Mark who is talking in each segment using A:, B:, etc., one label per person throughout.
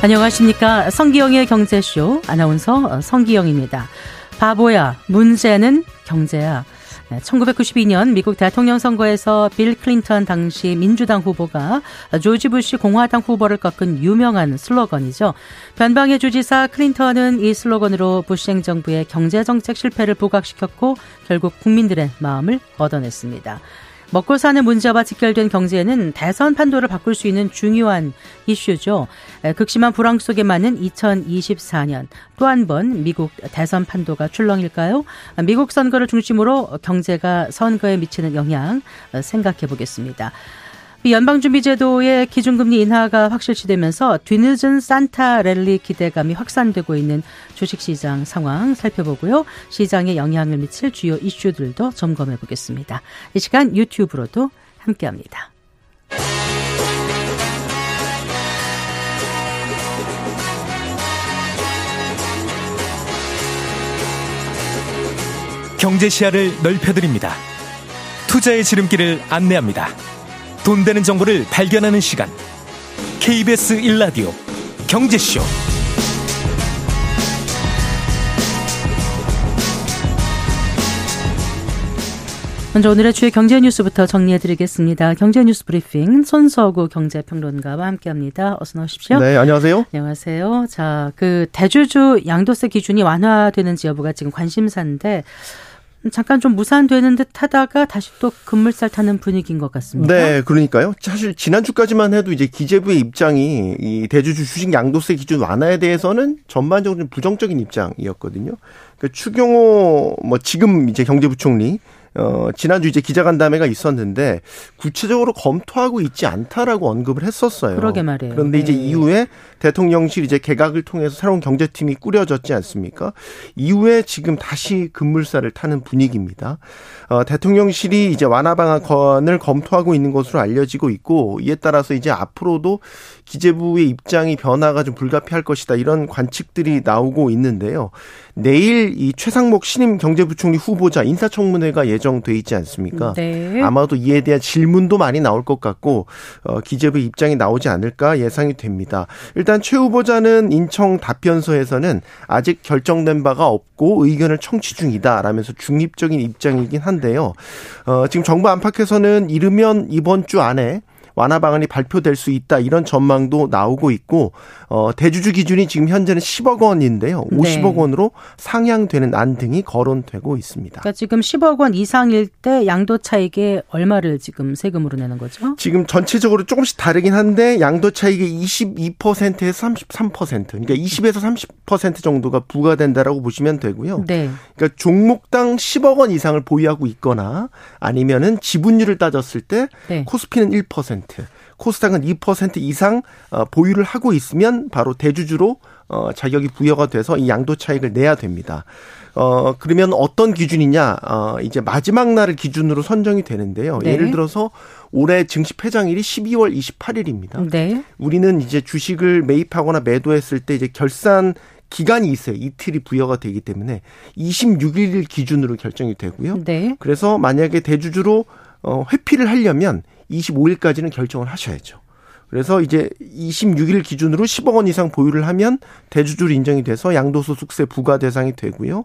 A: 안녕하십니까. 성기영의 경제쇼 아나운서 성기영입니다. 바보야, 문제는 경제야. 1992년 미국 대통령 선거에서 빌 클린턴 당시 민주당 후보가 조지 부시 공화당 후보를 꺾은 유명한 슬로건이죠. 변방의 주지사 클린턴은 이 슬로건으로 부시 행정부의 경제정책 실패를 부각시켰고 결국 국민들의 마음을 얻어냈습니다. 먹고 사는 문제와 직결된 경제는 대선 판도를 바꿀 수 있는 중요한 이슈죠. 극심한 불황 속에 맞는 2024년 또 한 번 미국 대선 판도가 출렁일까요? 미국 선거를 중심으로 경제가 선거에 미치는 영향 생각해 보겠습니다. 연방준비제도의 기준금리 인하가 확실시되면서 뒤늦은 산타 랠리 기대감이 확산되고 있는 주식시장 상황 살펴보고요. 시장에 영향을 미칠 주요 이슈들도 점검해 보겠습니다. 이 시간 유튜브로도 함께합니다.
B: 경제 시야를 넓혀드립니다. 투자의 지름길을 안내합니다. 돈 되는 정보를 발견하는 시간. KBS 1라디오 경제쇼.
A: 먼저 오늘의 주요 경제 뉴스부터 정리해드리겠습니다. 경제 뉴스 브리핑 손서구 경제평론가와 함께합니다. 어서 나오십시오.
C: 네, 안녕하세요.
A: 안녕하세요. 자, 그 대주주 양도세 기준이 완화되는지 여부가 지금 관심사인데 잠깐 좀 무산되는 듯 하다가 다시 또 급물살 타는 분위기인 것 같습니다.
C: 네, 그러니까요. 사실 지난주까지만 해도 이제 기재부의 입장이 이 대주주 주식 양도세 기준 완화에 대해서는 전반적으로 좀 부정적인 입장이었거든요. 그러니까 추경호 뭐 지금 이제 경제부총리 어, 지난주 이제 기자간담회가 있었는데 구체적으로 검토하고 있지 않다라고 언급을 했었어요.
A: 그러게 말이에요.
C: 그런데 이제
A: 네.
C: 이후에 대통령실 이제 개각을 통해서 새로운 경제팀이 꾸려졌지 않습니까? 이후에 지금 다시 급물살을 타는 분위기입니다. 어, 대통령실이 이제 완화 방안을 검토하고 있는 것으로 알려지고 있고 이에 따라서 이제 앞으로도 기재부의 입장이 변화가 좀 불가피할 것이다 이런 관측들이 나오고 있는데요. 내일 이 최상목 신임 경제부총리 후보자 인사청문회가 예정돼 있지 않습니까?
A: 네.
C: 아마도 이에 대한 질문도 많이 나올 것 같고 어, 기재부 입장이 나오지 않을까 예상이 됩니다. 일단 최 후보자는 인청 답변서에서는 아직 결정된 바가 없고 의견을 청취 중이다라면서 중립적인 입장이긴 한데요. 어, 지금 정부 안팎에서는 이르면 이번 주 안에 완화 방안이 발표될 수 있다. 이런 전망도 나오고 있고 어 대주주 기준이 지금 현재는 10억 원인데요. 50억
A: 네.
C: 원으로 상향되는 안 등이 거론되고 있습니다.
A: 그러니까 지금 10억 원 이상일 때 양도 차익에 얼마를 지금 세금으로 내는 거죠?
C: 지금 전체적으로 조금씩 다르긴 한데 양도 차익의 22%에서 33% 그러니까 20에서 30% 정도가 부과된다라고 보시면 되고요.
A: 네.
C: 그러니까 종목당 10억 원 이상을 보유하고 있거나 아니면은 지분율을 따졌을 때
A: 네.
C: 코스피는 1%, 코스닥은 2% 이상 어, 보유를 하고 있으면 바로 대주주로 어, 자격이 부여가 돼서 이 양도 차익을 내야 됩니다. 어, 그러면 어떤 기준이냐, 어, 이제 마지막 날을 기준으로 선정이 되는데요.
A: 네.
C: 예를 들어서 올해 증시 폐장일이 12월 28일입니다.
A: 네.
C: 우리는 이제 주식을 매입하거나 매도했을 때 이제 결산 기간이 있어요. 이틀이 부여가 되기 때문에 26일 기준으로 결정이 되고요.
A: 네.
C: 그래서 만약에 대주주로 어, 회피를 하려면 25일까지는 결정을 하셔야죠. 그래서 이제 26일 기준으로 10억 원 이상 보유를 하면 대주주로 인정이 돼서 양도소득세 부과 대상이 되고요.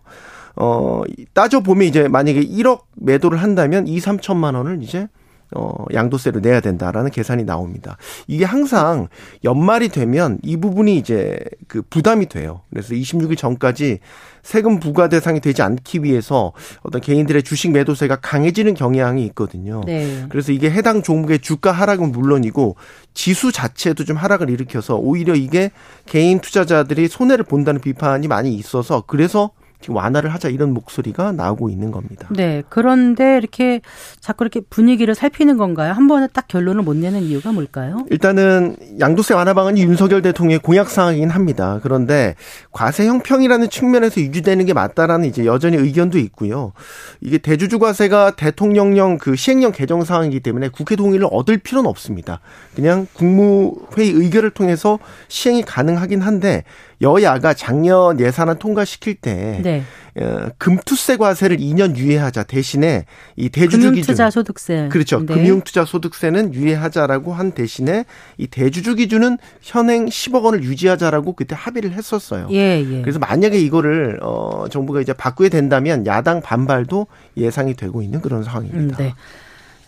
C: 어, 따져 보면 이제 만약에 1억 매도를 한다면 2, 3천만 원을 이제 어, 양도세를 내야 된다라는 계산이 나옵니다. 이게 항상 연말이 되면 이 부분이 이제 그 부담이 돼요. 그래서 26일 전까지 세금 부과 대상이 되지 않기 위해서 어떤 개인들의 주식 매도세가 강해지는 경향이 있거든요.
A: 네.
C: 그래서 이게 해당 종목의 주가 하락은 물론이고 지수 자체도 좀 하락을 일으켜서 오히려 이게 개인 투자자들이 손해를 본다는 비판이 많이 있어서 그래서 지금 완화를 하자 이런 목소리가 나오고 있는 겁니다.
A: 네. 그런데 이렇게 자꾸 이렇게 분위기를 살피는 건가요? 한 번에 딱 결론을 못 내는 이유가 뭘까요?
C: 일단은 양도세 완화 방안이 윤석열 대통령의 공약 사항이긴 합니다. 그런데 과세 형평이라는 측면에서 유지되는 게 맞다라는 이제 여전히 의견도 있고요. 이게 대주주 과세가 대통령령 그 시행령 개정 사항이기 때문에 국회 동의를 얻을 필요는 없습니다. 그냥 국무회의 의결을 통해서 시행이 가능하긴 한데 여야가 작년 예산안 통과시킬 때
A: 네.
C: 어, 금투세 과세를 2년 유예하자 대신에 이 대주주 기준
A: 금융투자 소득세
C: 그렇죠.
A: 네.
C: 금융투자 소득세는 유예하자라고 한 대신에 이 대주주 기준은 현행 10억 원을 유지하자라고 그때 합의를 했었어요.
A: 예, 예.
C: 그래서 만약에 이거를 어 정부가 이제 바꾸게 된다면 야당 반발도 예상이 되고 있는 그런
A: 음,
C: 상황입니다.
A: 네.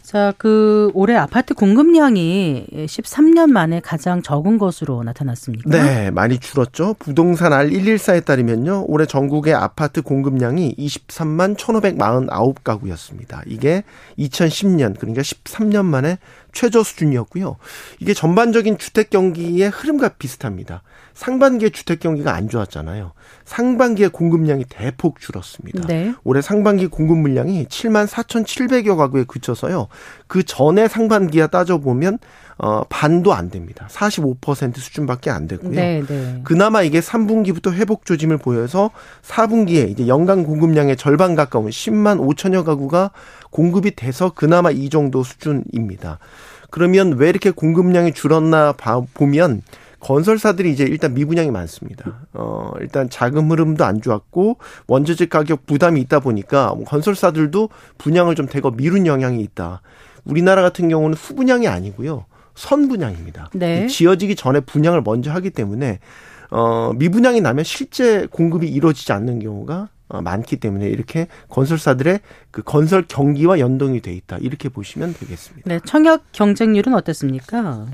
A: 자, 그 올해 아파트 공급량이 13년 만에 가장 적은 것으로 나타났습니까?
C: 네, 많이 줄었죠. 부동산 알 114에 따르면요. 올해 전국의 아파트 공급량이 23만 1,549가구였습니다. 이게 2010년, 그러니까 13년 만에 최저 수준이었고요. 이게 전반적인 주택 경기의 흐름과 비슷합니다. 상반기에 주택 경기가 안 좋았잖아요. 상반기에 공급량이 대폭 줄었습니다.
A: 네.
C: 올해 상반기 공급 물량이 7만 4,700여 가구에 그쳐서요. 그 전에 상반기와 따져보면 어 반도 안 됩니다. 45% 수준밖에 안 됐고요.
A: 네, 네.
C: 그나마 이게 3분기부터 회복 조짐을 보여서 4분기에 이제 연간 공급량의 절반 가까운 10만 5천여 가구가 공급이 돼서 그나마 이 정도 수준입니다. 그러면 왜 이렇게 공급량이 줄었나 봐 보면 건설사들이 이제 일단 미분양이 많습니다. 어, 일단 자금 흐름도 안 좋았고 원자재 가격 부담이 있다 보니까 건설사들도 분양을 좀 대거 미룬 영향이 있다. 우리나라 같은 경우는 후분양이 아니고요. 선분양입니다.
A: 네.
C: 지어지기 전에 분양을 먼저 하기 때문에 어, 미분양이 나면 실제 공급이 이루어지지 않는 경우가 어, 많기 때문에 이렇게 건설사들의 그 건설 경기와 연동이 돼 있다. 이렇게 보시면 되겠습니다.
A: 네, 청약 경쟁률은 어땠습니까?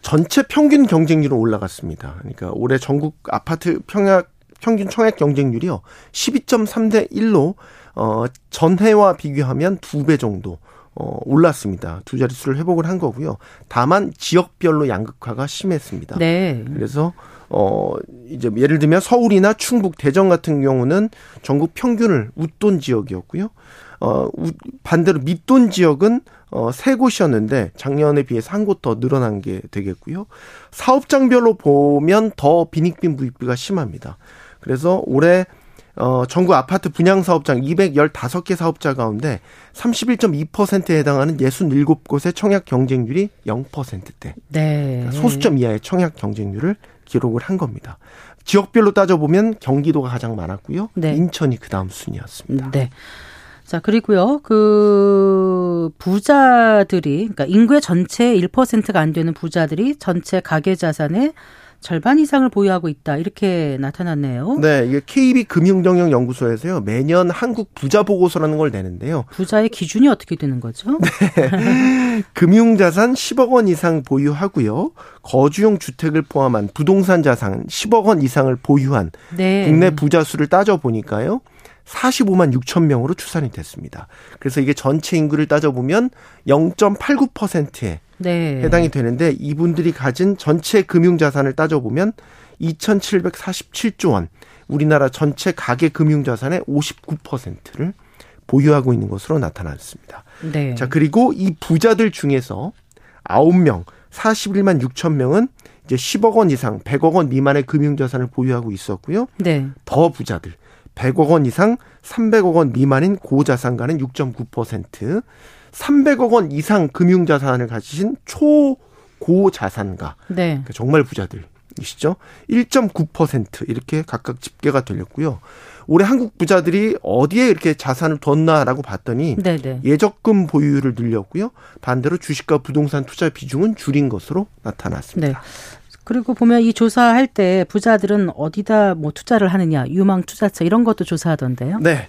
C: 전체 평균 경쟁률은 올라갔습니다. 그러니까 올해 전국 아파트 평약 평균 청약 경쟁률이요. 12.3대 1로 어 전해와 비교하면 두 배 정도 어 올랐습니다. 두 자릿수를 회복을 한 거고요. 다만 지역별로 양극화가 심했습니다.
A: 네.
C: 그래서 어 이제 예를 들면 서울이나 충북, 대전 같은 경우는 전국 평균을 웃돈 지역이었고요. 어 우- 반대로 밑돈 지역은 어, 세 곳이었는데 작년에 비해서 한 곳 더 늘어난 게 되겠고요. 사업장별로 보면 더 빈익빈 부익비가 심합니다. 그래서 올해 어, 전국 아파트 분양 사업장 215개 사업자 가운데 31.2%에 해당하는 67곳의 청약 경쟁률이 0%대.
A: 네.
C: 그러니까 소수점 이하의 청약 경쟁률을 기록을 한 겁니다. 지역별로 따져보면 경기도가 가장 많았고요.
A: 네.
C: 인천이 그 다음 순이었습니다.
A: 네. 자, 그리고요, 그, 부자들이, 그러니까 인구의 전체 1%가 안 되는 부자들이 전체 가계 자산의 절반 이상을 보유하고 있다. 이렇게 나타났네요.
C: 네, 이게 KB 금융정영 연구소에서요 매년 한국 부자 보고서라는 걸 내는데요.
A: 부자의 기준이 어떻게 되는 거죠?
C: 금융자산 10억 원 이상 보유하고요. 거주용 주택을 포함한 부동산 자산 10억 원 이상을 보유한
A: 네.
C: 국내 부자 수를 따져 보니까요. 45만 6천 명으로 추산이 됐습니다. 그래서 이게 전체 인구를 따져 보면 0.89%에
A: 네.
C: 해당이 되는데 이분들이 가진 전체 금융 자산을 따져 보면 2,747조 원. 우리나라 전체 가계 금융 자산의 59%를 보유하고 있는 것으로 나타났습니다.
A: 네.
C: 자, 그리고 이 부자들 중에서 9명, 41만 6천 명은 이제 10억 원 이상, 100억 원 미만의 금융 자산을 보유하고 있었고요.
A: 네.
C: 더 부자들 100억 원 이상 300억 원 미만인 고자산가는 6.9% 300억 원 이상 금융 자산을 가지신 초고 자산가
A: 네.
C: 그러니까 정말 부자들이시죠 1.9% 이렇게 각각 집계가 들렸고요 올해 한국 부자들이 어디에 이렇게 자산을 뒀나라고 봤더니
A: 네, 네.
C: 예적금 보유를 늘렸고요 반대로 주식과 부동산 투자 비중은 줄인 것으로 나타났습니다.
A: 네. 그리고 보면 이 조사할 때 부자들은 어디다 뭐 투자를 하느냐, 유망 투자처 이런 것도 조사하던데요.
C: 네.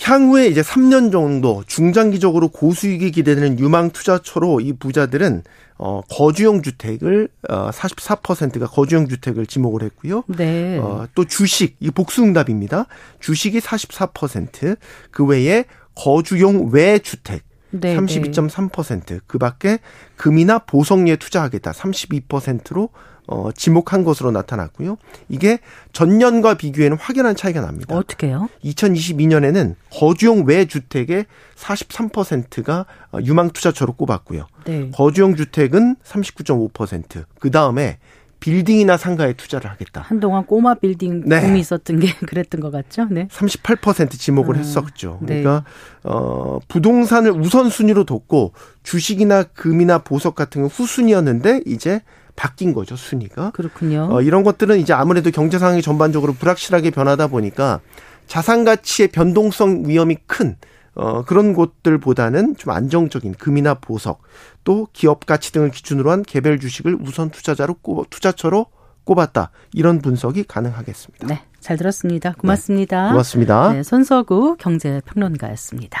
C: 향후에 이제 3년 정도 중장기적으로 고수익이 기대되는 유망 투자처로 이 부자들은 어 거주용 주택을 어 44%가 거주용 주택을 지목을 했고요.
A: 네.
C: 어또 주식 이 복수응답입니다. 주식이 44%그 외에 거주용 외 주택
A: 네,
C: 32.3%. 그 밖에 금이나 보석류에 투자하겠다. 32%로 어, 지목한 것으로 나타났고요. 이게 전년과 비교에는 확연한 차이가 납니다.
A: 어떻게요?
C: 2022년에는 거주용 외 주택의 43%가 어, 유망 투자처로 꼽았고요.
A: 네.
C: 거주용 주택은 39.5%. 그 다음에 빌딩이나 상가에 투자를 하겠다.
A: 한동안 꼬마 빌딩
C: 네.
A: 붐이 있었던 게 그랬던 것 같죠? 네.
C: 38% 지목을
A: 아,
C: 했었죠.
A: 네.
C: 그러니까 어 부동산을 우선 순위로 뒀고 주식이나 금이나 보석 같은 건 후순위였는데 이제 바뀐 거죠 순위가.
A: 그렇군요.
C: 어, 이런 것들은 이제 아무래도 경제 상황이 전반적으로 불확실하게 변하다 보니까 자산 가치의 변동성 위험이 큰 어, 그런 곳들보다는 좀 안정적인 금이나 보석 또 기업 가치 등을 기준으로 한 개별 주식을 우선 투자자로 꼽, 투자처로 꼽았다. 이런 분석이 가능하겠습니다.
A: 네, 잘 들었습니다. 고맙습니다.
C: 네, 고맙습니다.
A: 네, 손서구 경제평론가였습니다.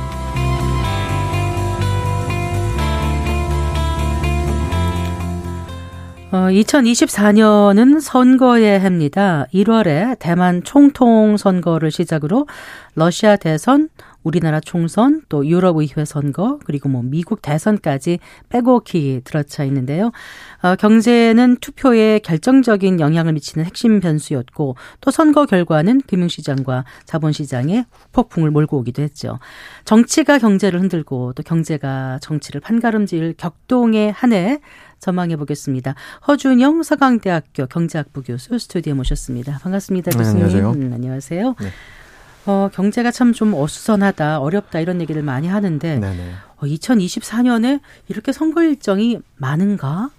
A: 어, 2024년은 선거의 해입니다. 1월에 대만 총통 선거를 시작으로 러시아 대선, 우리나라 총선, 또 유럽 의회 선거, 그리고 뭐 미국 대선까지 빼곡히 들어차 있는데요. 어, 경제는 투표에 결정적인 영향을 미치는 핵심 변수였고 또 선거 결과는 금융시장과 자본시장에 폭풍을 몰고 오기도 했죠. 정치가 경제를 흔들고 또 경제가 정치를 판가름질 격동의 한 해 전망해 보겠습니다. 허준영 서강대학교 경제학부 교수 스튜디오에 모셨습니다. 반갑습니다, 교수님.
D: 네, 안녕하세요.
A: 음, 안녕하세요.
D: 네.
A: 어, 경제가 참 좀 어수선하다, 어렵다 이런 얘기를 많이 하는데
D: 네네.
A: 어, 2024년에 이렇게 선거 일정이 많은가?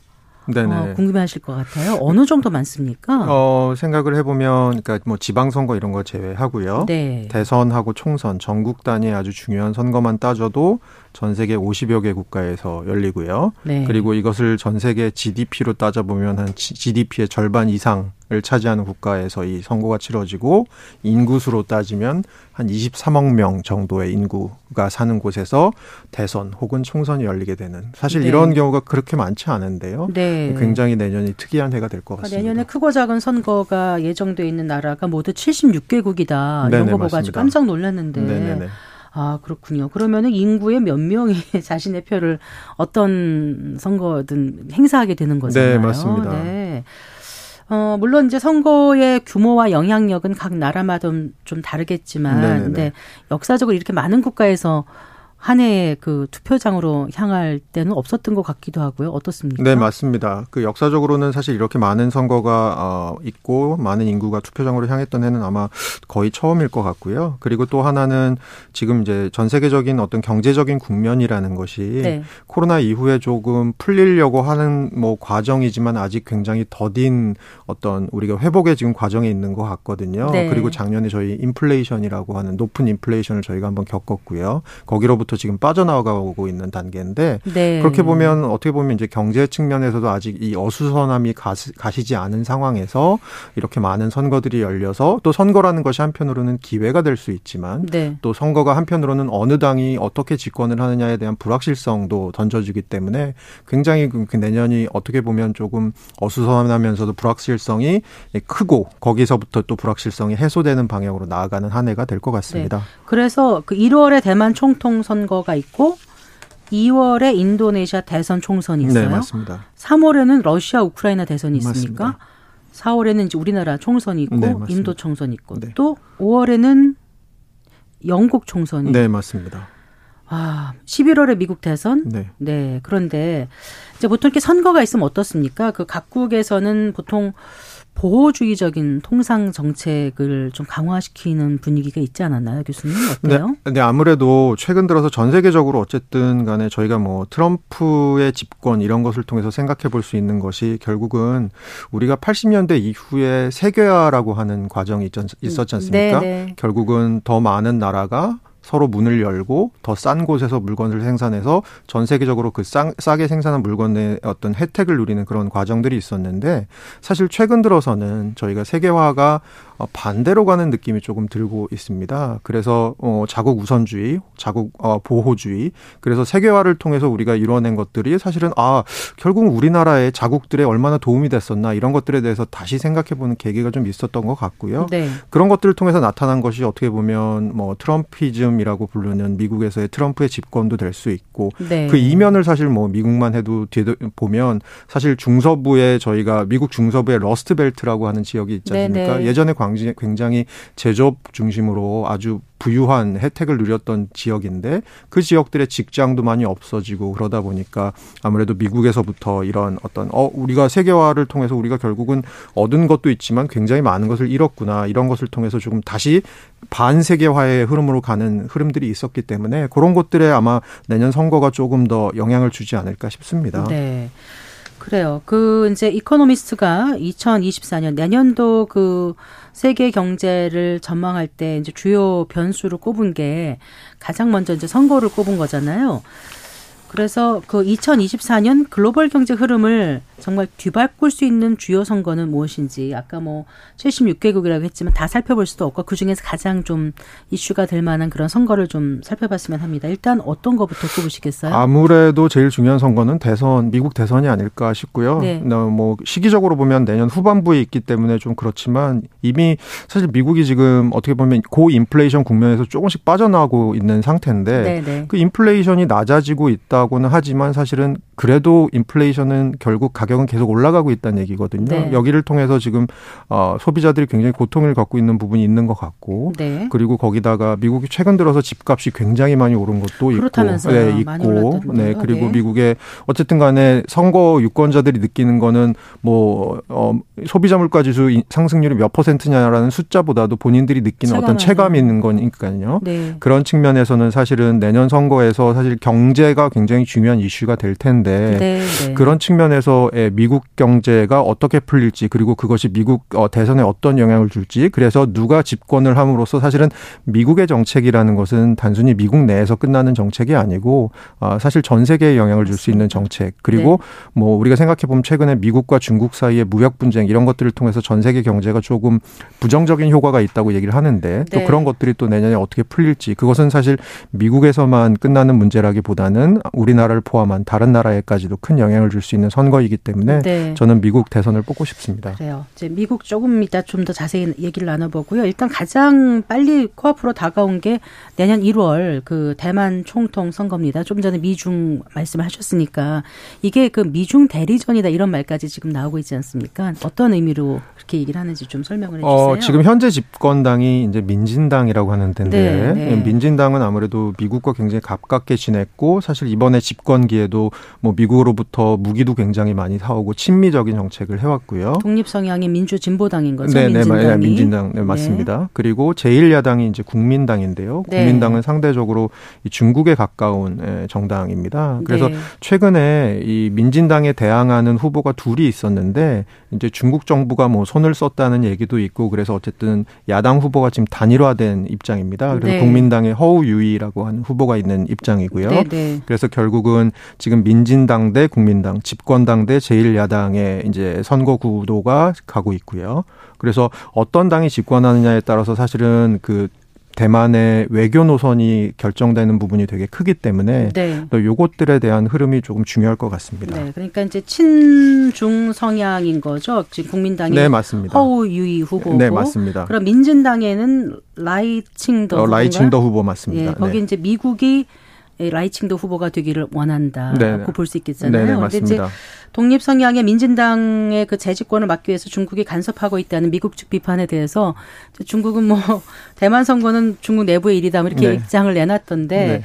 D: 네네.
A: 어, 궁금해하실 것 같아요. 어느 정도 많습니까?
D: 어, 생각을 해보면, 그러니까 뭐 지방선거 이런 거 제외하고요.
A: 네.
D: 대선하고 총선, 전국 단위의 아주 중요한 선거만 따져도 전 세계 50여 개 국가에서 열리고요.
A: 네.
D: 그리고 이것을 전 세계 GDP로 따져보면 한 GDP의 절반 이상을 차지하는 국가에서 이 선거가 치러지고 인구수로 따지면 한 23억 명 정도의 인구가 사는 곳에서 대선 혹은 총선이 열리게 되는 사실
A: 네.
D: 이런 경우가 그렇게 많지 않은데요.
A: 네.
D: 굉장히 내년이 특이한 해가 될것
A: 아,
D: 같습니다.
A: 내년에 크고 작은 선거가 예정돼 있는 나라가 모두 76개국이다. 이런 거 보고 아주. 깜짝 놀랐는데.
D: 네네네.
A: 아, 그렇군요. 그러면은 인구의 몇 명이 자신의 표를 어떤 선거든 행사하게 되는 거잖아요.
D: 네, 맞습니다.
A: 네. 어, 물론 이제 선거의 규모와 영향력은 각 나라마다 좀, 좀 다르겠지만,
D: 네네네.
A: 근데 역사적으로 이렇게 많은 국가에서 한 해에 그 투표장으로 향할 때는 없었던 것 같기도 하고요. 어떻습니까?
D: 네, 맞습니다. 그 역사적으로는 사실 이렇게 많은 선거가 어, 있고 많은 인구가 투표장으로 향했던 해는 아마 거의 처음일 것 같고요. 그리고 또 하나는 지금 이제 전 세계적인 어떤 경제적인 국면이라는 것이
A: 네.
D: 코로나 이후에 조금 풀리려고 하는 뭐 과정이지만 아직 굉장히 더딘 어떤 우리가 회복의 지금 과정에 있는 것 같거든요.
A: 네.
D: 그리고 작년에 저희 인플레이션이라고 하는 높은 인플레이션을 저희가 한번 겪었고요. 거기로부터 지금 빠져나가고 있는 단계인데
A: 네.
D: 그렇게 보면 어떻게 보면 이제 경제 측면에서도 아직 이 어수선함이 가시, 가시지 않은 상황에서 이렇게 많은 선거들이 열려서 또 선거라는 것이 한편으로는 기회가 될 수 있지만
A: 네.
D: 또 선거가 한편으로는 어느 당이 어떻게 집권을 하느냐에 대한 불확실성도 던져주기 때문에 굉장히 그 내년이 어떻게 보면 조금 어수선하면서도 불확실성이 크고 거기서부터 또 불확실성이 해소되는 방향으로 나아가는 한 해가 될 것 같습니다.
A: 그래서 그 1월에 대만 총통 선 거가 있고 2월에 인도네시아 대선 총선이 있어요.
D: 네, 맞습니다.
A: 3월에는 러시아 우크라이나 대선이 있습니까?
D: 맞습니다.
A: 4월에는 이제 우리나라 총선이 있고
D: 네.
A: 인도 총선이 있고
D: 네.
A: 또 5월에는 영국 총선이
D: 네, 맞습니다.
A: 아, 11월에 미국 대선
D: 네.
A: 네. 그런데 이제 보통 이렇게 선거가 있으면 어떻습니까? 그 각국에서는 보통 보호주의적인 통상 정책을 좀 강화시키는 분위기가 있지 않았나요, 교수님? 어때요?
D: 네, 근데 아무래도 최근 들어서 전 세계적으로 어쨌든 간에 저희가 뭐 트럼프의 집권 이런 것을 통해서 생각해 볼 수 있는 것이 결국은 우리가 80년대 이후에 세계화라고 하는 과정이 있, 있었지 않습니까?
A: 네, 네.
D: 결국은 더 많은 나라가 서로 문을 열고 더 싼 곳에서 물건을 생산해서 전 세계적으로 그 싸, 싸게 생산한 물건의 어떤 혜택을 누리는 그런 과정들이 있었는데 사실 최근 들어서는 저희가 세계화가 어, 반대로 가는 느낌이 조금 들고 있습니다. 그래서 어, 자국 우선주의, 자국 어, 보호주의, 그래서 세계화를 통해서 우리가 이뤄낸 것들이 사실은 아 결국 우리나라의 자국들에 얼마나 도움이 됐었나 이런 것들에 대해서 다시 생각해보는 계기가 좀 있었던 것 같고요.
A: 네.
D: 그런 것들을 통해서 나타난 것이 어떻게 보면 뭐 트럼피즘이라고 부르는 미국에서의 트럼프의 집권도 될 수 있고
A: 네.
D: 그 이면을 사실 뭐 미국만 해도 보면 사실 중서부에 저희가 미국 중서부에 Rust Belt라고 하는 지역이 있지 않습니까?
A: 네네.
D: 예전에 광 굉장히 제조업 중심으로 아주 부유한 혜택을 누렸던 지역인데 그 지역들의 직장도 많이 없어지고 그러다 보니까 아무래도 미국에서부터 이런 어떤 어 우리가 세계화를 통해서 우리가 결국은 얻은 것도 있지만 굉장히 많은 것을 잃었구나 이런 것을 통해서 조금 다시 반세계화의 흐름으로 가는 흐름들이 있었기 때문에 그런 것들에 아마 내년 선거가 조금 더 영향을 주지 않을까 싶습니다.
A: 네. 그래요. 그 이제 이코노미스트가 2024년 내년도 그 세계 경제를 전망할 때 이제 주요 변수를 꼽은 게 가장 먼저 이제 선거를 꼽은 거잖아요. 그래서 그 2024년 글로벌 경제 흐름을 정말 뒤바꿀 수 있는 주요 선거는 무엇인지 아까 뭐 76개국이라고 했지만 다 살펴볼 수도 없고 그 중에서 가장 좀 이슈가 될 만한 그런 선거를 좀 살펴봤으면 합니다. 일단 어떤 거부터 꼽으시겠어요?
D: 아무래도 제일 중요한 선거는 대선 미국 대선이 아닐까 싶고요. 네. 뭐 시기적으로 보면 내년 후반부에 있기 때문에 좀 그렇지만 이미 사실 미국이 지금 어떻게 보면 고 인플레이션 국면에서 조금씩 빠져나가고 있는 상태인데 네네. 네. 그 인플레이션이 낮아지고 있다 고는 하지만 사실은 그래도 인플레이션은 결국 가격은 계속 올라가고 있다는 얘기거든요. 네. 여기를 통해서 지금 어, 소비자들이 굉장히 고통을 갖고 있는 부분이 있는 것 같고, 네. 그리고 거기다가 미국이 최근 들어서 집값이 굉장히 많이 오른 것도. 있고, 네, 있고, 네, 그리고 네. 미국의 어쨌든 간에 선거 유권자들이 느끼는 거는 뭐 어, 소비자 물가 지수 상승률이 몇 퍼센트냐라는 숫자보다도 본인들이 느끼는 어떤 체감이 있는 거니까요. 네. 그런 측면에서는 사실은 내년 선거에서 사실 경제가 굉장히 중요한 이슈가 될 텐데 네, 네. 그런 측면에서 미국 경제가 어떻게 풀릴지 그리고 그것이 미국 어, 대선에 어떤 영향을 줄지 그래서 누가 집권을 함으로써 사실은 미국의 정책이라는 것은 단순히 미국 내에서 끝나는 정책이 아니고 어, 사실 전 세계에 영향을 줄 수 있는 정책 그리고 네. 뭐 우리가 생각해 보면 최근에 미국과 중국 사이의 무역 분쟁 이런 것들을 통해서 전 세계 경제가 조금 부정적인 효과가 있다고 얘기를 하는데 또 네. 그런 것들이 또 내년에 어떻게 풀릴지 그것은 사실 미국에서만 끝나는 문제라기보다는 우리나라를 포함한 다른 나라에까지도 큰 영향을 줄 수 있는 선거이기 때문에 네. 저는 미국 대선을 뽑고 싶습니다.
A: 그래요. 이제 미국 조금 이따 좀 더 자세히 얘기를 나눠보고요. 일단 가장 빨리 코앞으로 다가온 게 내년 1월 그 대만 총통 선거입니다. 좀 전에 미중 말씀을 하셨으니까 이게 그 미중 대리전이다 이런 말까지 지금 나오고 있지 않습니까? 어떤 의미로 그렇게 얘기를 하는지 좀 설명을 해주세요. 어,
D: 지금 현재 집권당이 이제 민진당이라고 하는 데인데 네, 네. 민진당은 아무래도 미국과 굉장히 가깝게 지냈고 사실 이번 에 집권기에도 뭐 미국으로부터 무기도 굉장히 많이 사오고 친미적인 정책을 해왔고요.
A: 독립 성향의 민주 진보당인 거죠. 네, 네,
D: 네, 민진당 네, 맞습니다. 네. 그리고 제1야당이 이제 국민당인데요. 네. 국민당은 상대적으로 중국에 가까운 예, 정당입니다. 그래서 네. 최근에 이 민진당에 대항하는 후보가 둘이 있었는데 이제 중국 정부가 뭐 손을 썼다는 얘기도 있고 그래서 어쨌든 야당 후보가 지금 단일화된 입장입니다. 그래서 네. 국민당의 허우유이라고 하는 후보가 있는 입장이고요. 그래서 결 국은 지금 민진당 대 국민당, 집권당 대 제1야당의 이제 선거 구도가 가고 있고요. 그래서 어떤 당이 집권하느냐에 따라서 사실은 그 대만의 외교 노선이 결정되는 부분이 되게 크기 때문에 네. 또 요것들에 대한 흐름이 조금 중요할 것 같습니다.
A: 네, 그러니까 이제 친중 성향인 거죠. 지금 국민당이 네, 맞습니다. 허우 유이 후보고 네, 맞습니다. 그럼 민진당에는 라이칭더 어,
D: 라이칭더 후보 맞습니다.
A: 예, 거기 네. 이제 미국이 라이칭더 후보가 되기를 원한다고 네, 네. 볼수 있겠잖아요. 네, 네, 맞습니다. 독립 성향의 민진당의 그 재집권을 막기 위해서 중국이 간섭하고 있다는 미국 측 비판에 대해서 중국은 뭐 대만 선거는 중국 내부의 일이다 뭐 이렇게 네. 입장을 내놨던데 네.